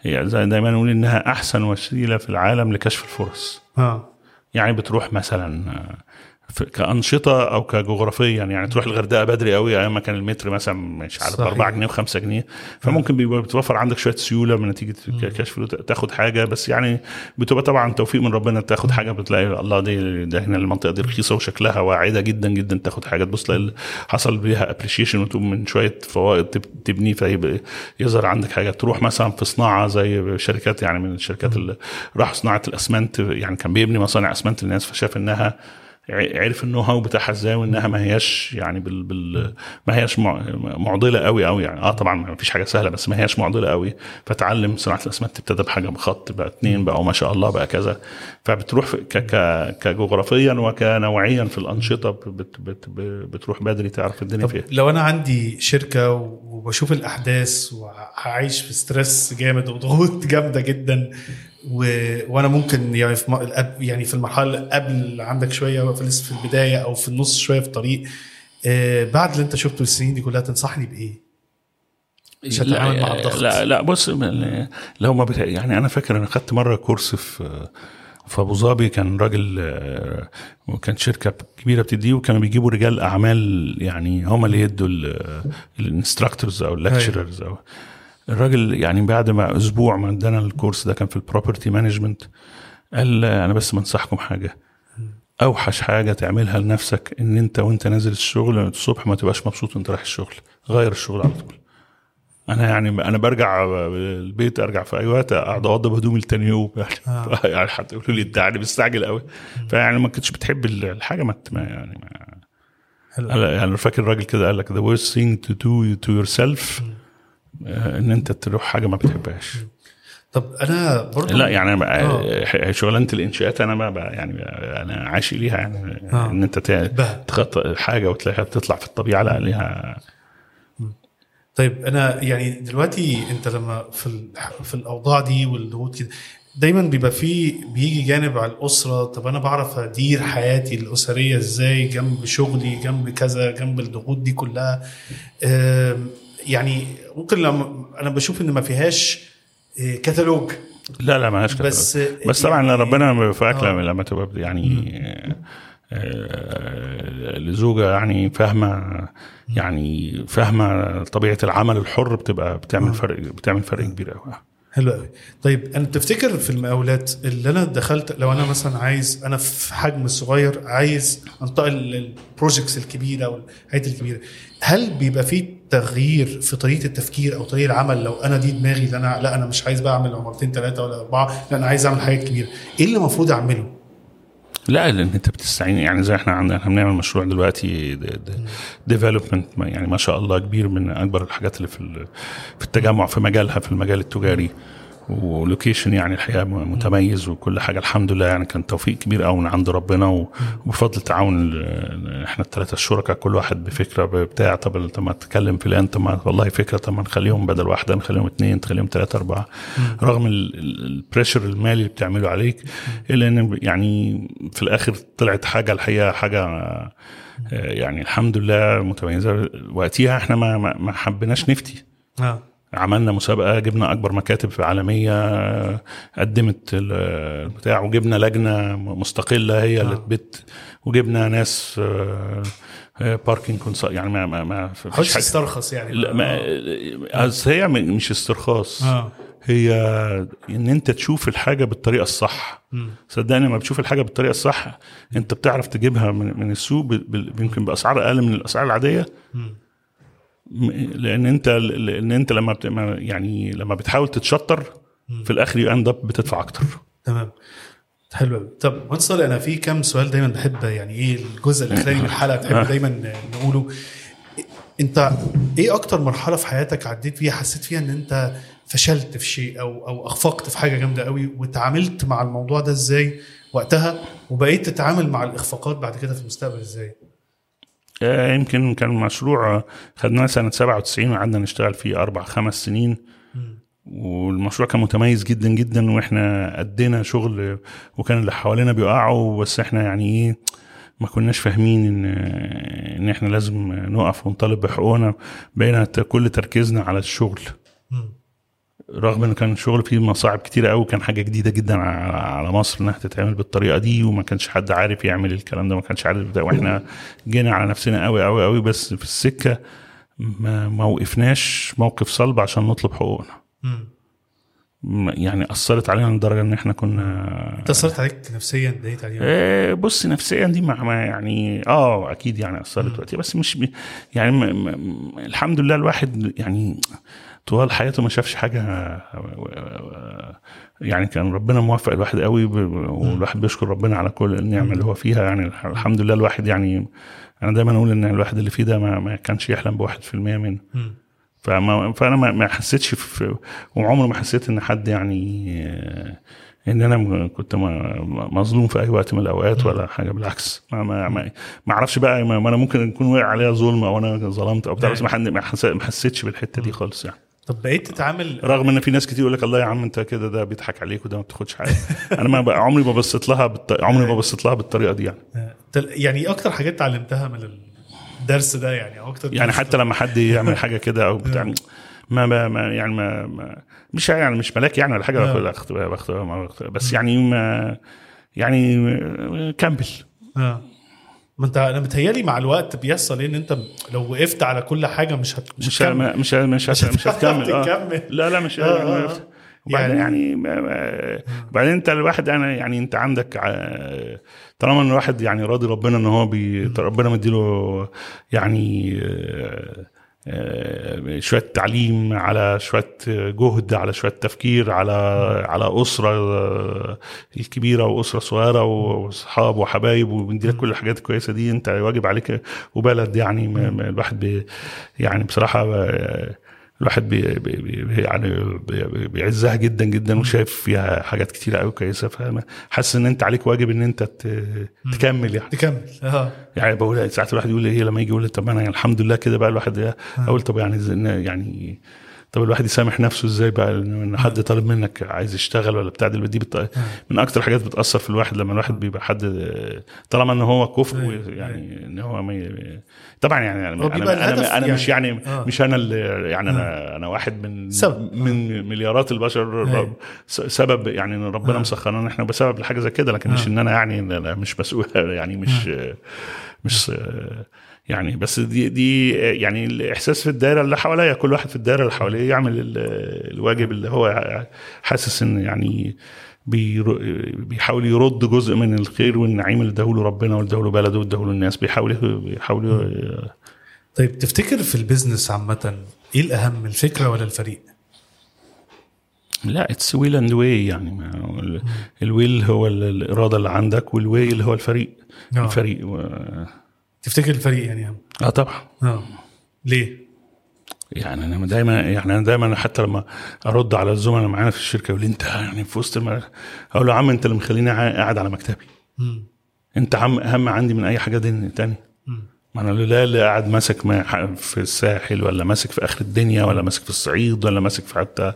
Speaker 1: هي زي دايما نقول إنها أحسن وسيلة في العالم لكشف الفرص
Speaker 2: آه
Speaker 1: يعني بتروح مثلا كأنشطة أو كجغرافيا يعني تروح الغردقة بدري قوي أيام ما كان المتر مثلا مش عارف ب
Speaker 2: صحيح.
Speaker 1: 4 جنيه و5 جنيه فممكن بيبقى بتوفر عندك شوية سيولة من نتيجة كشف تاخد حاجة بس يعني بتبقى طبعا توفيق من ربنا تاخد حاجة بتلاقي الله دي ده هنا المنطقة دي رخيصة وشكلها واعدة جدا جدا تاخد حاجة. تبص تلاقي حصل بيها ابريشيشن وتقوم من شوية فوائد تب- تبني فيبقى يظهر عندك حاجة. تروح مثلا في صناعة زي شركات يعني من الشركات اللي راح صناعة الأسمنت يعني كان بيبني مصانع أسمنت للناس فشاف إنها ع- عرف ال know how بتاعها إزاي وانها ما هياش يعني بال, بال ما هياش مع- معضلة قوي قوي يعني. آه طبعا ما فيش حاجة سهلة بس ما هياش معضلة قوي. فتعلم صناعة الأسمنت ابتدى بحاجه بخط بقى اتنين بقى وما شاء الله بقى كذا. فبتروح ك ك كجغرافيا وكنوعيا في الأنشطة بت بت بت بتروح بدري تعرف الدنيا فيها.
Speaker 2: لو أنا عندي شركة وبشوف الأحداث وهعيش في stress جامد وضغوط جامدة جدا و... وأنا ممكن يعني في م... يعني في المرحلة قبل عندك شوية في لسه في البداية أو في النص شوية في الطريق آه بعد اللي أنت شفته السنين دي كلها تنصحني بإيه؟ عشان تتعامل مع الضغط.
Speaker 1: لا لا بص لو ما بت... يعني أنا فاكر أنا خدت مرة course في في أبو ظبي كان راجل آه، وكان شركة كبيرة بتديه وكانوا بيجيبوا رجال أعمال يعني هم اللي يدوا ال instructors أو ال lecturers أو الراجل يعني بعد ما أسبوع ما ادانا ال course ده كان في ال property management قال أنا بس بنصحكم حاجة. أوحش حاجة تعملها لنفسك إن أنت وأنت نازل الشغل الصبح ما تبقاش مبسوط وأنت رايح الشغل. غير الشغل على طول. أنا يعني أنا برجع البيت أرجع في أي وقت أقعد أوضب هدومي لتاني يوم. يعني
Speaker 2: آه.
Speaker 1: يعني حتى يقولوا لي انت يعني مستعجل قوي فيعني ما كنتش بتحب الحاجة ما يعني ما
Speaker 2: حلو.
Speaker 1: يعني فاكر الراجل كده قال لك the worst thing to do to yourself آه، إن أنت تروح حاجة ما بتحبهاش
Speaker 2: طب أنا برضه
Speaker 1: لا يعني
Speaker 2: آه.
Speaker 1: شغلانة الإنشاءات أنا ما بقى يعني أنا عاشق ليها يعني
Speaker 2: آه.
Speaker 1: إن
Speaker 2: أنت.
Speaker 1: تخطط حاجة وتلاقيها بتطلع في الطبيعة لا ليها
Speaker 2: طيب أنا يعني دلوقتي أنت لما في في الأوضاع دي والضغوط كده دايما بيبقى في بيجي جانب على الأسرة طب أنا بعرف أدير حياتي الأسرية إزاي جنب شغلي جنب كذا جنب الضغوط دي كلها يعني ممكن لما أنا بشوف إن ما فيهاش إيه، كتالوج
Speaker 1: لا لا مالهاش كده.
Speaker 2: بس
Speaker 1: بس طبعا
Speaker 2: يعني-
Speaker 1: ربنا بيوفقك
Speaker 2: آه.
Speaker 1: لما لما تبقى يعني آه، لزوجة يعني فاهمة يعني فاهمة طبيعة العمل الحر بتبقى بتعمل فرق بتعمل فرق كبير قوي
Speaker 2: حلو قوي. طيب أنا تفتكر في المقاولات اللي أنا دخلت لو أنا مثلا عايز أنا في حجم صغير عايز انتقل للبروجكتس الكبيرة والحاجات الكبيرة هل بيبقى في تغيير في طريقة التفكير أو طريقة العمل؟ لو أنا دي دماغي اللي أنا لا أنا مش عايز بقى أعمل عمارتين ثلاثة ولا أربعة لا أنا عايز أعمل حاجات كبيرة. إيه اللي المفروض أعمله؟
Speaker 1: لا لأن أنت بتستعين يعني زي إحنا عندنا إحنا بنعمل مشروع دلوقتي development يعني ما شاء الله كبير من أكبر الحاجات اللي في في التجمع في مجالها في المجال التجاري. و location يعني الحقيقة متميز وكل حاجة. الحمد لله يعني كان توفيق كبير قوي من عند ربنا وبفضل تعاون إحنا الثلاثه الشركاء كل واحد بفكرة بتاع طب طب ما تتكلم فلان طب ما والله فكرة طب ما نخليهم بدل واحدة نخليهم اثنين تخليهم ثلاثة أربعة. رغم البريشر المالي اللي بتعمله عليك إلا إن يعني في الآخر طلعت حاجة الحقيقة حاجة آه، يعني الحمد لله متميزة. وقتها إحنا ما ما حبيناش نفتي.
Speaker 2: آه.
Speaker 1: عملنا مسابقة جبنا أكبر مكاتب عالميه قدمت ال- البتاع وجبنا لجنة مستقلة هي اللي
Speaker 2: آه.
Speaker 1: تبت وجبنا ناس باركينج يعني ما ما ما حاجة.
Speaker 2: تسترخص يعني.
Speaker 1: لا ما أصل هي مش استرخاص. هي إن أنت تشوف الحاجة بالطريقة الصح. صدقني لما بتشوف الحاجة بالطريقة الصح أنت بتعرف تجيبها من, من السوق يمكن بأسعار أقل من الأسعار
Speaker 2: العادية.
Speaker 1: م- لأن أنت لأن أنت لما بت... يعني لما بتحاول تتشطر في الآخر you end up بتدفع أكتر.
Speaker 2: تمام. حلو قوي طب وانصل أنا في كام سؤال دايما بحب يعني إيه الجزء الأخراني من الحلقة تحب دايما نقوله. أنت إيه أكتر مرحلة في حياتك عديت فيها حسيت فيها إن أنت فشلت في شيء أو أو اخفقت في حاجة جامدة قوي وتعاملت مع الموضوع ده إزاي وقتها وبقيت تتعامل مع الإخفاقات بعد كده في المستقبل
Speaker 1: إزاي؟ يمكن كان مشروع آه، خدناه سنة 97 وقعدنا نشتغل فيه أربع خمس سنين والمشروع كان متميز جدا جدا وإحنا أدينا شغل وكان اللي حوالينا بيقعوا بس إحنا يعني إيه ما كناش فاهمين إن إن إحنا لازم نقف ونطالب بحقوقنا بقينا كل تركيزنا على الشغل. رغم إن كان الشغل فيه مصاعب كتيرة قوي كان حاجة جديدة جدا على مصر إنها تتعمل بالطريقة دي وما كانش حد عارف يعمل الكلام ده ما كانش عارف ده وإحنا جينا على نفسنا قوي قوي قوي بس في السكة ما, ما وقفناش موقف صلب عشان نطلب حقوقنا. يعني أثرت علينا لدرجة إن إحنا كنا
Speaker 2: أثرت عليك نفسيا ضايقت عليك
Speaker 1: آه، بص نفسيا دي مع ما يعني آه أكيد يعني أثرت وقتها بس مش يعني الحمد لله الواحد يعني طوال حياته ما شافش حاجة يعني كان ربنا موفق الواحد قوي والواحد بيشكر ربنا على كل النعمه اللي هو فيها. يعني الحمد لله الواحد يعني أنا دايما أقول إن الواحد اللي فيه ده ما, ما كانش يحلم بواحد في المية منه. فما فأنا ما حسيتش في وعمري ما حسيت إن حد يعني إن أنا كنت مظلوم في أي وقت من الأوقات ولا حاجة بالعكس. ما ما ما, ما أعرفش بقى ما ما أنا ممكن يكون وقع عليا ظلم أو أنا ظلمت أو بتاع بس ما حس- ما حسيتش بالحتة دي خالص يعني.
Speaker 2: طب بقيت تتعامل
Speaker 1: رغم إن في ناس كتير يقول لك الله يا عم أنت كده ده بيضحك عليك وده ما بتاخدش حاجة. أنا ما بقى عمري ما بصيت لها بالط... عمري ما بصيت لها بالطريقة دي يعني.
Speaker 2: تل- يعني إيه أكتر حاجات اتعلمتها من الدرس ده يعني أو أكتر
Speaker 1: يعني حتى لما حد يعمل حاجة كده أو بتاع ما ما ما يعني ما, ما مش يعني مش ملاك يعني ولا حاجة
Speaker 2: آه.
Speaker 1: باخد أخت- باخد- ما باخد- بس يعني ما يعني كمل.
Speaker 2: ما انت أنا متهيألي مع الوقت بيحصل إيه إن أنت لو وقفت على كل حاجة مش هت... مش,
Speaker 1: مش
Speaker 2: هتكمل.
Speaker 1: مش مش مش, مش هتكمل
Speaker 2: تكمل.
Speaker 1: لا لا مش
Speaker 2: آه، آه، آه.
Speaker 1: وبعدين
Speaker 2: يعني-
Speaker 1: يعني بعدين أنت الواحد أنا يعني أنت عندك ع- طالما إن الواحد يعني راضي ربنا إن هو بي ربنا مديله يعني آه، آه، شوية تعليم على شوية جهد على شوية تفكير على على أسرة آه، الكبيره وأسرة صغيرة وأصحاب وحبايب وبنديلك كل الحاجات الكويسة دي أنت واجب عليك وبلد يعني الواحد يعني بصراحة آه، الواحد بي بي بي يعني بي بي- بيعزها جدا جدا وشايف فيها حاجات كتيره قوي كويسة فحاسس إن أنت عليك واجب إن أنت تكمل يعني.
Speaker 2: تكمل. آه
Speaker 1: يعني بقول ساعات الواحد يقول إيه لما يجي يقول لي طب أنا يعني الحمد لله كده بقى الواحد أقول طب يعني يعني طب الواحد يسامح نفسه إزاي بقى؟ ان حد طالب منك عايز يشتغل ولا بتاع دي بت... من أكتر حاجات بتأثر في الواحد لما الواحد بيبقى حد طالما إن هو كفء
Speaker 2: أيوة،
Speaker 1: يعني إن هو ما ي- طبعا يعني أنا
Speaker 2: أنا,
Speaker 1: أنا, أنا مش
Speaker 2: يعني-
Speaker 1: يعني
Speaker 2: آه.
Speaker 1: مش أنا اللي يعني أنا أنا واحد من
Speaker 2: سبب.
Speaker 1: من مليارات البشر
Speaker 2: أيوة.
Speaker 1: سبب يعني إن ربنا مسخرنا إحنا بسبب لحاجه زي كده لكن مش إن أنا يعني مش مسؤول يعني مش مش يعني بس دي دي يعني الإحساس في الدائره اللي حواليا كل واحد في الدائره اللي حواليه يعمل ال- الواجب اللي هو حاسس إن يعني بيحاول يرد جزء من الخير والنعيم اللي اداهوله ربنا واداهوله بلده واداهوله الناس. بيحاول بيحاول
Speaker 2: طيب تفتكر في ال business عامة إيه الأهم الفكرة ولا الفريق؟
Speaker 1: لا it's will and way يعني ال will هو ال- الإرادة اللي عندك وال way اللي هو الفريق.
Speaker 2: آه.
Speaker 1: الفريق و...
Speaker 2: تفتكر الفريق يعني؟
Speaker 1: آه طبعا.
Speaker 2: آه. ليه؟
Speaker 1: يعني أنا دايما يعني أنا دايما حتى لما أرد على الزملاء معانا في الشركة يقول لي أنت يعني في وسط. أقول له يا عم أنت اللي مخليني قاعد على مكتبي.
Speaker 2: مم.
Speaker 1: أنت عم اهم عندي من أي حاجة دي تاني؟
Speaker 2: مم.
Speaker 1: ما أنا لا اللي قاعد ماسك ما- في الساحل ولا ماسك في آخر الدنيا ولا ماسك في الصعيد ولا ماسك في حتى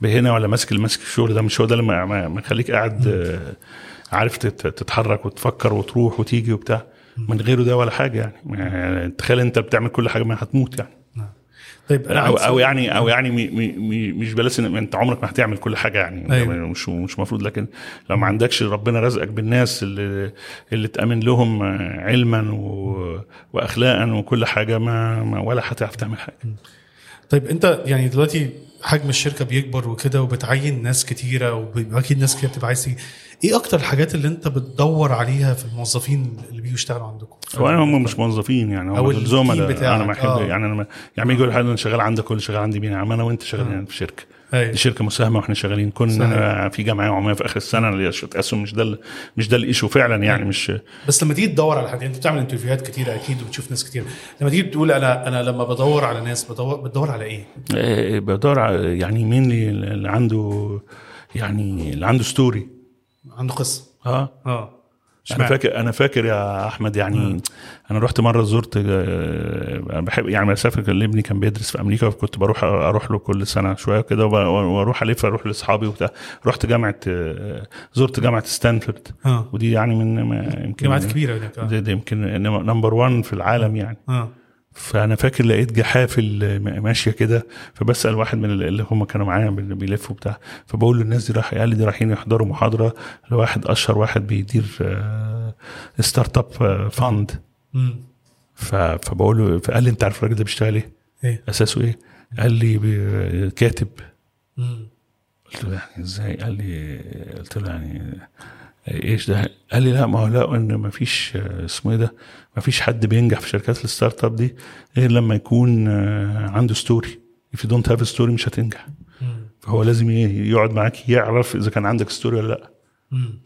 Speaker 1: بهنا ولا ماسك اللي ماسك الشغل ده. مش هو ده اللي مخليك قاعد آه، عارف تت- تتحرك وتفكر وتروح وتيجي وبتاع. من غيره ده ولا حاجة يعني. تخيل انت بتعمل كل حاجة ما هتموت يعني.
Speaker 2: طيب أنا
Speaker 1: أو
Speaker 2: أو.
Speaker 1: يعني أو يعني مي مي مي مش بلاش إن أنت عمرك ما هتعمل كل حاجة يعني.
Speaker 2: أيوة.
Speaker 1: مش مش المفروض لكن لو ما عندكش ربنا رزقك بالناس اللي اللي تأمن لهم علما و وأخلاقا وكل حاجة ما, ما ولا هتعرف تعمل حاجة.
Speaker 2: طيب أنت يعني دلوقتي حجم الشركة بيكبر وكده وبتعين ناس كتيرة واكيد ناس كتير بتبقى عايز إيه أكتر الحاجات اللي انت بتدور عليها في الموظفين اللي بيجوا يشتغلوا عندكم؟
Speaker 1: هو أنا هم مش موظفين يعني هم الزملاء أنا أحب
Speaker 2: آه.
Speaker 1: يعني أنا يعني يجي يقول حد أنا شغال عندك ولا شغال عندي مين عم أنا وأنت شغالين في شركة.
Speaker 2: أيوه.
Speaker 1: دي شركة مساهمة وإحنا شغالين. كنا. في جمعيه عموميه في آخر السنة. اللي اسهم مش ده مش ده ال issue فعلا يعني مش
Speaker 2: بس لما تيجي تدور على حد يعني أنت بتعمل interview هات كتيره أكيد وبتشوف ناس كتير. لما تيجي تقول أنا أنا لما بدور على ناس بدور بتدور على إيه؟
Speaker 1: آه، بدور على- يعني مين اللي عنده يعني اللي عنده story
Speaker 2: عنده
Speaker 1: قصة.
Speaker 2: آه.
Speaker 1: آه.
Speaker 2: أنا؟
Speaker 1: فاكر أنا فاكر يا أحمد يعني أنا رحت مرة زرت آه، أنا بحب يعني مسافر كان ابني كان بيدرس في أمريكا فكنت بروح أروح له كل سنة شوية كده وأروح ألف أروح لأصحابي وبتاع. رحت جامعة آه، زرت جامعة ستانفورد. ودي يعني من يمكن
Speaker 2: جامعات كبيرة هناك
Speaker 1: دي, دي يمكن number 1 في العالم يعني.
Speaker 2: آه.
Speaker 1: فأنا فاكر لقيت جحافل ماشية كده فبسأل واحد من اللي هم كانوا معايا بيلفوا بتاع فبقول له الناس دي راح قال لي دي رايحين يحضروا محاضرة لواحد أشهر واحد بيدير
Speaker 2: startup
Speaker 1: fund فبقول له فقال لي أنت عارف الراجل ده بيشتغل إيه؟
Speaker 2: إيه
Speaker 1: أساسه إيه؟ قال لي كاتب قلت له يعني إزاي؟ قال لي قلت له يعني إيش ده؟ قال لي لا ما هو لقوا إن ما فيش آه، اسمه إيه ده؟ ما فيش حد بينجح في شركات ال startup دي غير لما يكون آه، عنده story if you don't have a story مش هتنجح فهو لازم ي- يقعد معاك يعرف إذا كان عندك story ولا لا
Speaker 2: امم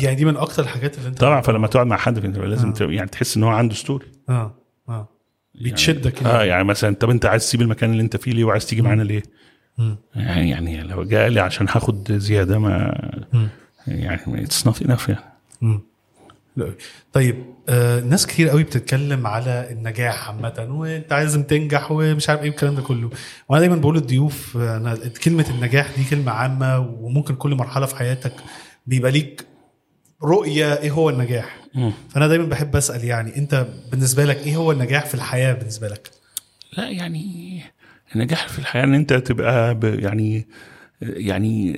Speaker 2: يعني دي من أكتر الحاجات اللي أنت
Speaker 1: طبعا فلما تقعد مع حد فانت لازم ت- يعني تحس إن هو عنده story
Speaker 2: آه آه بتشدك
Speaker 1: آه
Speaker 2: يعني.
Speaker 1: يعني مثلا طب أنت عايز تسيب المكان اللي أنت فيه ليه وعايز تيجي معانا ليه؟
Speaker 2: مم.
Speaker 1: يعني يعني لو جاء لي عشان هاخد زيادة ما
Speaker 2: مم.
Speaker 1: يعني it's
Speaker 2: not enough. طيب آه ناس كتير قوي بتتكلم على النجاح عامة وانت لازم تنجح ومش عارف إيه الكلام ده كله. وأنا دايما بقول للضيوف أنا كلمة النجاح دي كلمة عامة وممكن كل مرحلة في حياتك بيبقى ليك رؤية إيه هو النجاح.
Speaker 1: مم.
Speaker 2: فأنا دايما بحب أسأل يعني انت بالنسبة لك إيه هو النجاح في الحياة بالنسبة لك؟
Speaker 1: لا يعني النجاح في الحياة إن انت تبقى يعني يعني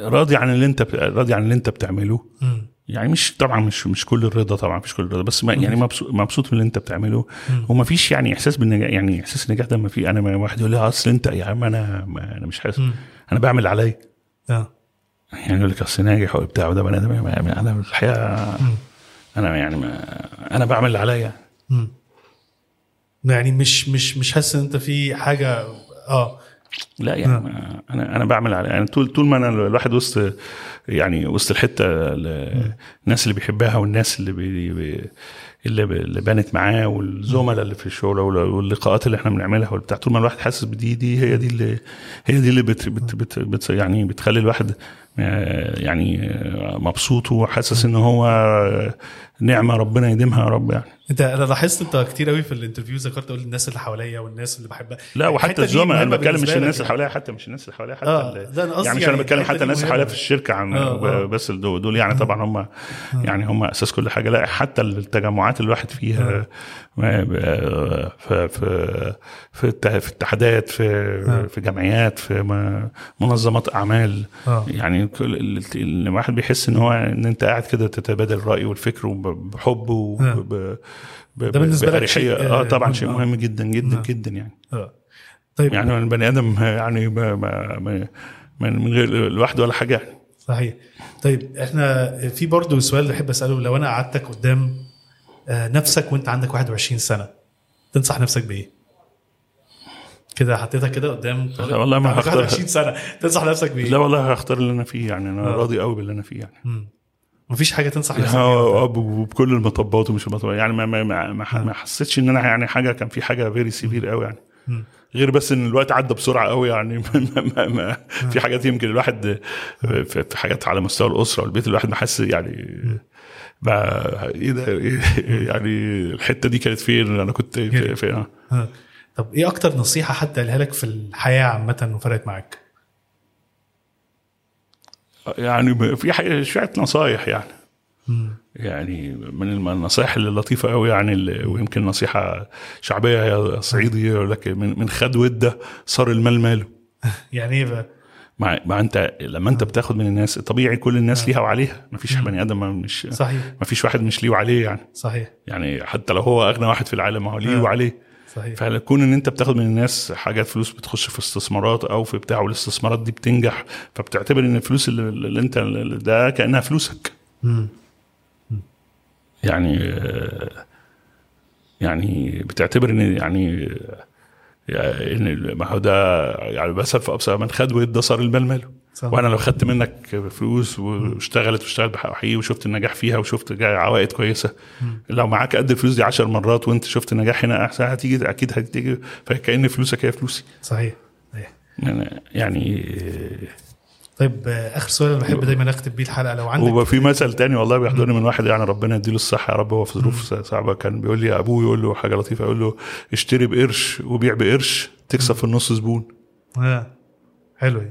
Speaker 1: راضي عن اللي انت راضي عن اللي انت بتعمله.
Speaker 2: مم.
Speaker 1: يعني مش طبعا مش مش كل الرضا طبعا مش كل الرضا بس ما يعني مبسوط مبسوط من اللي انت بتعمله. وما فيش يعني إحساس بالنجاح يعني إحساس النجاح ده ما في أنا ما واحد يقول لي أصل أنت يا عم أنا ما أنا مش حاسس. أنا بعمل عليا.
Speaker 2: آه.
Speaker 1: يعني يقول لك أصل ناجح وبتاع وده بني آدم أنا في الحقيقة أنا يعني ما أنا بعمل اللي عليا.
Speaker 2: يعني مش مش مش حاسس إن أنت في حاجة آه.
Speaker 1: لا يعني ما أنا أنا بعمل على يعني طول طول ما أنا الواحد وسط يعني وسط الحتة ال- الناس اللي بيحبها والناس اللي بي بي اللي اللي بانت معاه والزملاء اللي في الشغل وال- واللقاءات اللي إحنا بنعملها والبتاع طول ما الواحد حاسس بدي دي هي دي اللي هي دي اللي بت بت بت بت يعني بتخلي الواحد يعني آه، مبسوط وحاسس إن هو آه، نعمة ربنا يديمها يا رب يعني.
Speaker 2: أنت أنا لاحظت أنت كتير قوي في الانترفيو ذكرت تقول الناس اللي حواليا والناس اللي بحبها.
Speaker 1: لا وحتى الزملاء
Speaker 2: أنا
Speaker 1: بتكلم مش الناس اللي حواليا حتى مش الناس اللي حواليا حتى
Speaker 2: آه، ده قصدي
Speaker 1: يعني مش
Speaker 2: يعني
Speaker 1: أنا بتكلم
Speaker 2: الحتة
Speaker 1: حتى الناس اللي. حواليا في الشركة عن
Speaker 2: آه، آه.
Speaker 1: بس دول دول يعني طبعا هم يعني هم أساس كل حاجة. لا حتى التجمعات اللي الواحد فيها ب- في في في في اتحادات في في جمعيات في منظمات أعمال.
Speaker 2: آه.
Speaker 1: يعني كل ال- ال- الواحد بيحس إن هو إن أنت قاعد كده تتبادل الراي والفكر وب- بحب وب ب-
Speaker 2: ده بالنسبة لك. شيء،
Speaker 1: آه
Speaker 2: آه،
Speaker 1: طبعا. شيء
Speaker 2: آه.
Speaker 1: مهم جدا جدا
Speaker 2: آه.
Speaker 1: جدا يعني
Speaker 2: آه طيب
Speaker 1: يعني البني آدم يعني ما ما ما من من غير لوحده ولا حاجة يعني
Speaker 2: صحيح طيب إحنا في برضه سؤال بحب أسأله لو أنا قعدتك قدام آه، نفسك وأنت عندك 21 سنة تنصح نفسك بإيه؟ كده حطيتك كده قدام
Speaker 1: لا والله ما هختار.
Speaker 2: 21 سنة. تنصح نفسك بإيه؟
Speaker 1: لا والله هختار اللي أنا فيه يعني. أنا
Speaker 2: آه.
Speaker 1: راضي قوي باللي أنا فيه يعني.
Speaker 2: مم. مفيش حاجة تنصح نفسك بيها
Speaker 1: آه، بكل المطبات ومش المطبات. يعني ما ما ما, ما, ما حسيتش إن أنا يعني حاجة كان في حاجة very severe قوي يعني. غير بس إن الوقت عدى بسرعة قوي يعني. ما ما ما في حاجات يمكن الواحد في حاجات على مستوى الأسرة والبيت الواحد محس يعني. بقى إيه ده؟ إيه يعني الحتة دي كانت فين؟ أنا كنت في, في. آه.
Speaker 2: طب إيه أكتر نصيحة حد قالها لك في الحياة عامة وفرقت معاك؟
Speaker 1: يعني في شوية نصايح يعني. يعني من النصائح اللطيفه قوي يعني ويمكن نصيحة شعبية يا صعيدي يقول لك من من خد ودة صار المال ماله.
Speaker 2: يعني إيه بقى؟
Speaker 1: مع, مع أنت لما أنت بتاخد من الناس طبيعي كل الناس ليها وعليها. ما فيش بني آدم مش
Speaker 2: صحيح.
Speaker 1: ما فيش واحد مش ليه وعليه يعني.
Speaker 2: صحيح.
Speaker 1: يعني حتى لو هو أغنى واحد في العالم ما هو ليه
Speaker 2: آه.
Speaker 1: وعليه.
Speaker 2: صحيح.
Speaker 1: فكون إن أنت بتاخد من الناس حاجات فلوس بتخش في استثمارات أو في بتاع والاستثمارات دي بتنجح فبتعتبر إن الفلوس اللي, اللي أنت ده كأنها فلوسك.
Speaker 2: مم.
Speaker 1: يعني يعني بتعتبر إن يعني يعني إن ما هو ده يعني مثلا في أبسط من خد وادى صار المال ماله.
Speaker 2: صح.
Speaker 1: وأنا لو خدت منك فلوس واشتغلت واشتغلت بحقيقي وشفت النجاح فيها وشفت عوائد كويسة لو معاك قد الفلوس دي عشر مرات وأنت شفت نجاح هنا أحسن هتيجي أكيد هتيجي فكأن فلوسك هي فلوسي.
Speaker 2: صحيح. صحيح.
Speaker 1: يعني, يعني
Speaker 2: طيب آخر سؤال أنا بحب دايما اختم بيه الحلقة. لو عندك
Speaker 1: وفي مثل تاني والله بيحضرني من واحد يعني ربنا يديله الصحة يا رب. هو في ظروف صعبة كان بيقول لي أبوه يقول له حاجة لطيفة يقول له اشتري بقرش وبيع بقرش تكسب في النص زبون.
Speaker 2: آه. حلو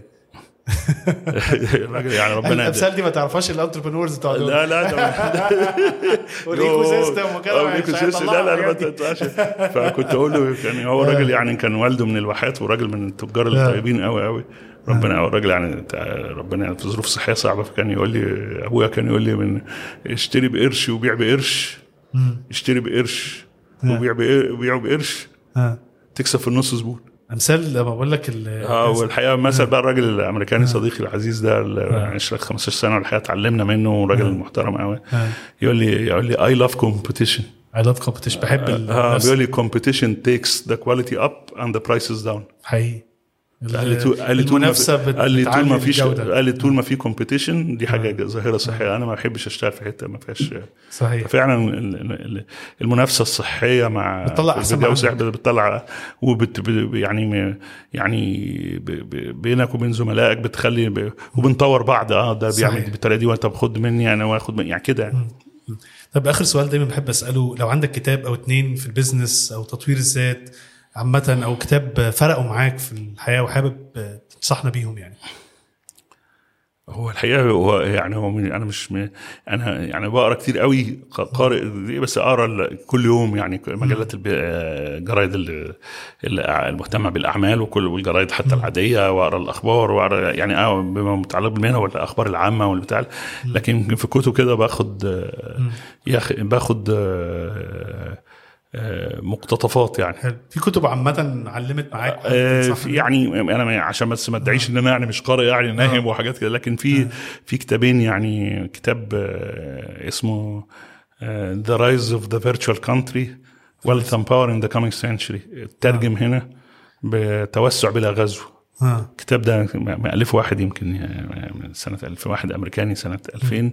Speaker 1: يعني ربنا
Speaker 2: الأمثال دي ما تعرفهاش ال entrepreneurs بتوع دول.
Speaker 1: لا لا
Speaker 2: وال ecosystem وكده system.
Speaker 1: لا لا ما. تنفعش فكنت أقول له يعني هو راجل يعني كان والده من الواحات وراجل من التجار الطيبين قوي قوي ربنا هو الراجل يعني ربنا يعني في ظروف صحية صعبة فكان يقول لي أبويا كان يقول لي من اشتري بقرش وبيع بقرش. اشتري بقرش وبيع بقر- وبيع بقرش.
Speaker 2: آه.
Speaker 1: تكسب في النص زبون.
Speaker 2: أمثال لما بقول لك
Speaker 1: آه والحقيقة مثل بقى الراجل الأمريكاني صديقي العزيز ده اللي عشرة 15 سنة والحقيقة اتعلمنا منه راجل محترم قوي
Speaker 2: آه.
Speaker 1: يقول لي يقول لي I love competition
Speaker 2: I love competition بحب
Speaker 1: آه
Speaker 2: الناس
Speaker 1: بيقول لي competition takes the quality up and the prices down.
Speaker 2: حقيقي.
Speaker 1: قال لي قال لي طول ما في-
Speaker 2: المنافسة
Speaker 1: قال لي طول ما فيش. قال لي طول ما في competition دي حاجة ظاهرة صحية. أنا ما بحبش أشتغل في حتة ما فيهاش
Speaker 2: صحيح.
Speaker 1: فعلا ال- ال- ال- المنافسة الصحية مع
Speaker 2: بتطلع عندك.
Speaker 1: بتطلع وبت يعني يعني بينك وبين زملائك بتخلي ب- وبنطور بعض. آه ده بيعمل. بالطريقة دي وأنت خد مني أنا واخد من يعني كده يعني.
Speaker 2: طب آخر سؤال دايما بحب أسأله. لو عندك كتاب أو اتنين في البيزنس أو تطوير الذات عامة أو كتاب فرقوا معاك في الحياة وحابب تنصحنا بيهم يعني.
Speaker 1: هو الحقيقة هو يعني هو أنا مش أنا يعني بقرأ كتير قوي قارئ بس أقرأ كل يوم يعني مجلات الجرايد ال- ال- المهتمة بالأعمال وكل والجرايد حتى العادية وأقرأ الأخبار وأقرأ يعني آه بما متعلق بالمهنة والأخبار العامة والبتاع. لكن في كتب كده باخد آه، باخد آه، آه، مقتطفات يعني.
Speaker 2: حلو. في كتب عامة علمت معاك
Speaker 1: آه،؟ يعني أنا عشان بس ما ادعيش إن أنا يعني مش قارئ يعني ناهم وحاجات كده لكن في في كتابين يعني كتاب آه، اسمه The Rise of the Virtual Country Wealth and Power in the Coming Century اترجم هنا بتوسع بلا غزو.
Speaker 2: آه.
Speaker 1: الكتاب ده مألفه واحد يمكن من سنة 2000 واحد أمريكاني سنة 2000 آه،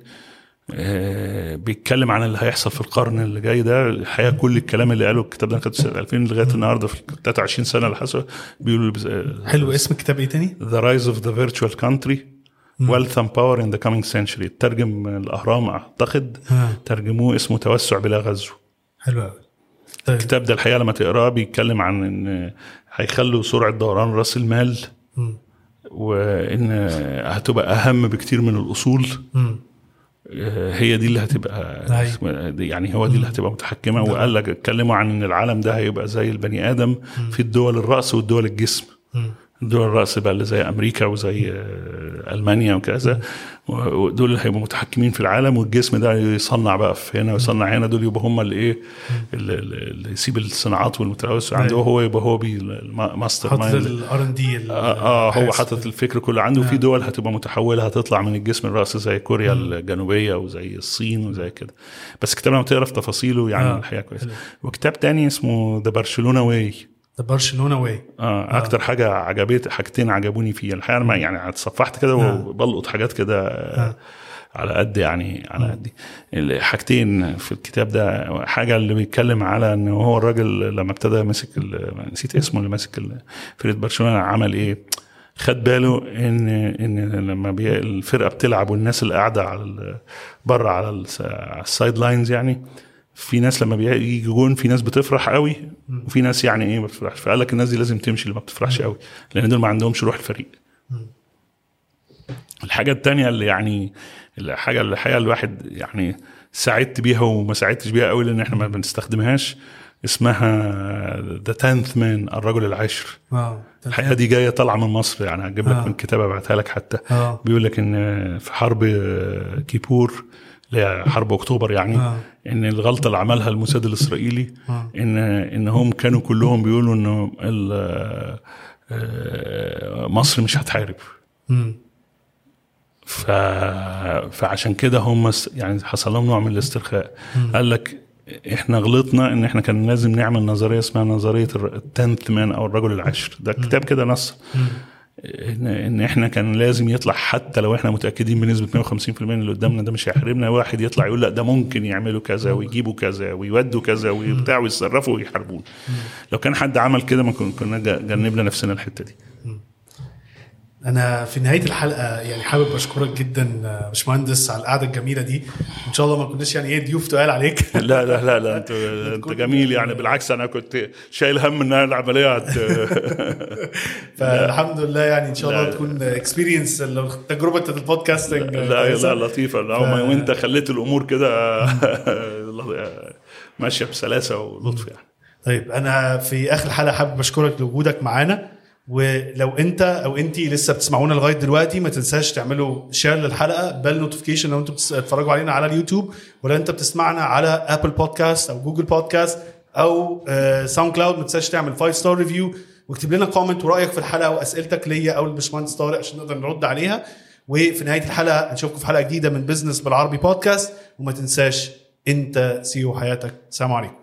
Speaker 1: بيتكلم عن اللي هيحصل في القرن اللي جاي ده. الحقيقة كل الكلام اللي قاله الكتاب ده كان سنه 2000 لغاية النهارده في 23 سنة اللي حصل. بيقولوا
Speaker 2: حلو. اسم الكتاب إيه تاني؟
Speaker 1: The Rise of the Virtual Country Wealth and Power in the Coming Century ترجم الأهرام أعتقد.
Speaker 2: آه.
Speaker 1: ترجموه اسمه توسع بلا غزو.
Speaker 2: حلو قوي طيب.
Speaker 1: الكتاب ده الحقيقة لما تقراه بيتكلم عن إن هيخلوا سرعة دوران رأس المال. وإن هتبقى أهم بكتير من الأصول.
Speaker 2: مم.
Speaker 1: هي دي اللي هتبقى دي- يعني هو دي اللي هتبقى متحكمة. وقال لك اتكلموا عن إن العالم ده هيبقى زي البني آدم في الدول الرأس والدول الجسم. دول الرأس بقى اللي زي أمريكا وزي آه، ألمانيا وكذا. ودول اللي هيبقوا متحكمين في العالم والجسم ده يصنع بقى في هنا ويصنع هنا. دول يبقوا هم اللي إيه اللي, يسيب الصناعات والتلوث عنده
Speaker 2: أيوة.
Speaker 1: هو يبقى هو بي الماستر
Speaker 2: حاطط
Speaker 1: mind.
Speaker 2: ال R and
Speaker 1: D آه, هو حاطط الفكر كله عنده. في دول هتبقى متحولة هتطلع من الجسم للراس زي كوريا الجنوبية وزي الصين وزي كده. بس كتاب لما تقرا في تفاصيله يعني
Speaker 2: آه.
Speaker 1: الحقيقة كويس وكتاب تاني اسمه The Barcelona Way
Speaker 2: The Barcelona Way
Speaker 1: آه أكتر حاجة عجبت حاجتين عجبوني فيه الحقيقة ما يعني اتصفحت كده وبلقط حاجات كده آه. على قد يعني على قد. حاجتين في الكتاب ده حاجة اللي بيتكلم على إن هو الراجل لما ابتدى ال- نسيت اسمه اللي ماسك فرقة برشلونة عمل إيه؟ خد باله ان إن لما الفرقة بتلعب والناس اللي قاعدة على بره على ال sidelines يعني في ناس لما بيجي جون في ناس بتفرح قوي وفي ناس يعني إيه ما بتفرحش. فقال لك الناس دي لازم تمشي اللي ما بتفرحش قوي لأن دول ما عندهمش روح الفريق. الحاجة التانية اللي يعني الحاجة اللي الحقيقة الواحد يعني سعدت بيها وما سعدتش بيها قوي لأن إحنا ما بنستخدمهاش اسمها the tenth man الرجل العاشر. الحقيقة دي جاية طالعة من مصر يعني هجيب لك
Speaker 2: آه.
Speaker 1: من كتاب أبعتها لك حتى.
Speaker 2: آه.
Speaker 1: بيقول لك إن في حرب كيبور اللي هي حرب أكتوبر يعني
Speaker 2: آه.
Speaker 1: إن الغلطة اللي عملها الموساد الإسرائيلي
Speaker 2: آه.
Speaker 1: إن انهم كانوا كلهم بيقولوا ال- آه، مصر مش هتحارب. ف... فعشان كده هم يعني حصل لهم نوع من الاسترخاء. قال لك إحنا غلطنا إن إحنا كان لازم نعمل نظرية اسمها نظرية التنث مان أو الرجل العاشر. ده كتاب كده نص. ان ان إحنا كان لازم يطلع حتى لو إحنا متأكدين بنسبة 150% إن اللي قدامنا ده مش هيحاربنا واحد يطلع يقول لا ده ممكن يعملوا كذا ويجيبوا كذا ويودوا كذا وبتاع ويتصرفوا ويحاربونا. لو كان حد عمل كده ما كن- كنا جنبنا نفسنا الحتة دي.
Speaker 2: أنا في نهاية الحلقة يعني حابب أشكرك جدا باشمهندس على القعدة الجميلة دي. إن شاء الله ما كناش يعني إيه ضيوف تقال عليك.
Speaker 1: لا لا لا لا أنت أنت جميل يعني. بالعكس أنا كنت شايل هم إن العملية.
Speaker 2: فالحمد لله يعني إن شاء الله. تكون experience تجربه
Speaker 1: ال
Speaker 2: podcasting
Speaker 1: لا. لا لطيفة. ف... وانت خليت الأمور كده. ماشية بسلاسة ولطف يعني.
Speaker 2: طيب أنا في آخر حلقة حابب أشكرك لوجودك معانا. ولو انت أو انت لسه بتسمعونا لغاية دلوقتي ما تنساش تعملوا share للحلقة bell notification لو أنتم بتتفرجوا علينا على اليوتيوب ولا انت بتسمعنا على Apple Podcast أو Google Podcast أو SoundCloud ما تنساش تعمل 5 star review واكتب لنا comment ورأيك في الحلقة واسئلتك ليا أو الباشمهندس طارق عشان نقدر نرد عليها. وفي نهاية الحلقة نشوفكم في حلقة جديدة من Business بالعربي بودكاست وما تنساش انت CEO حياتك. سلام عليكم.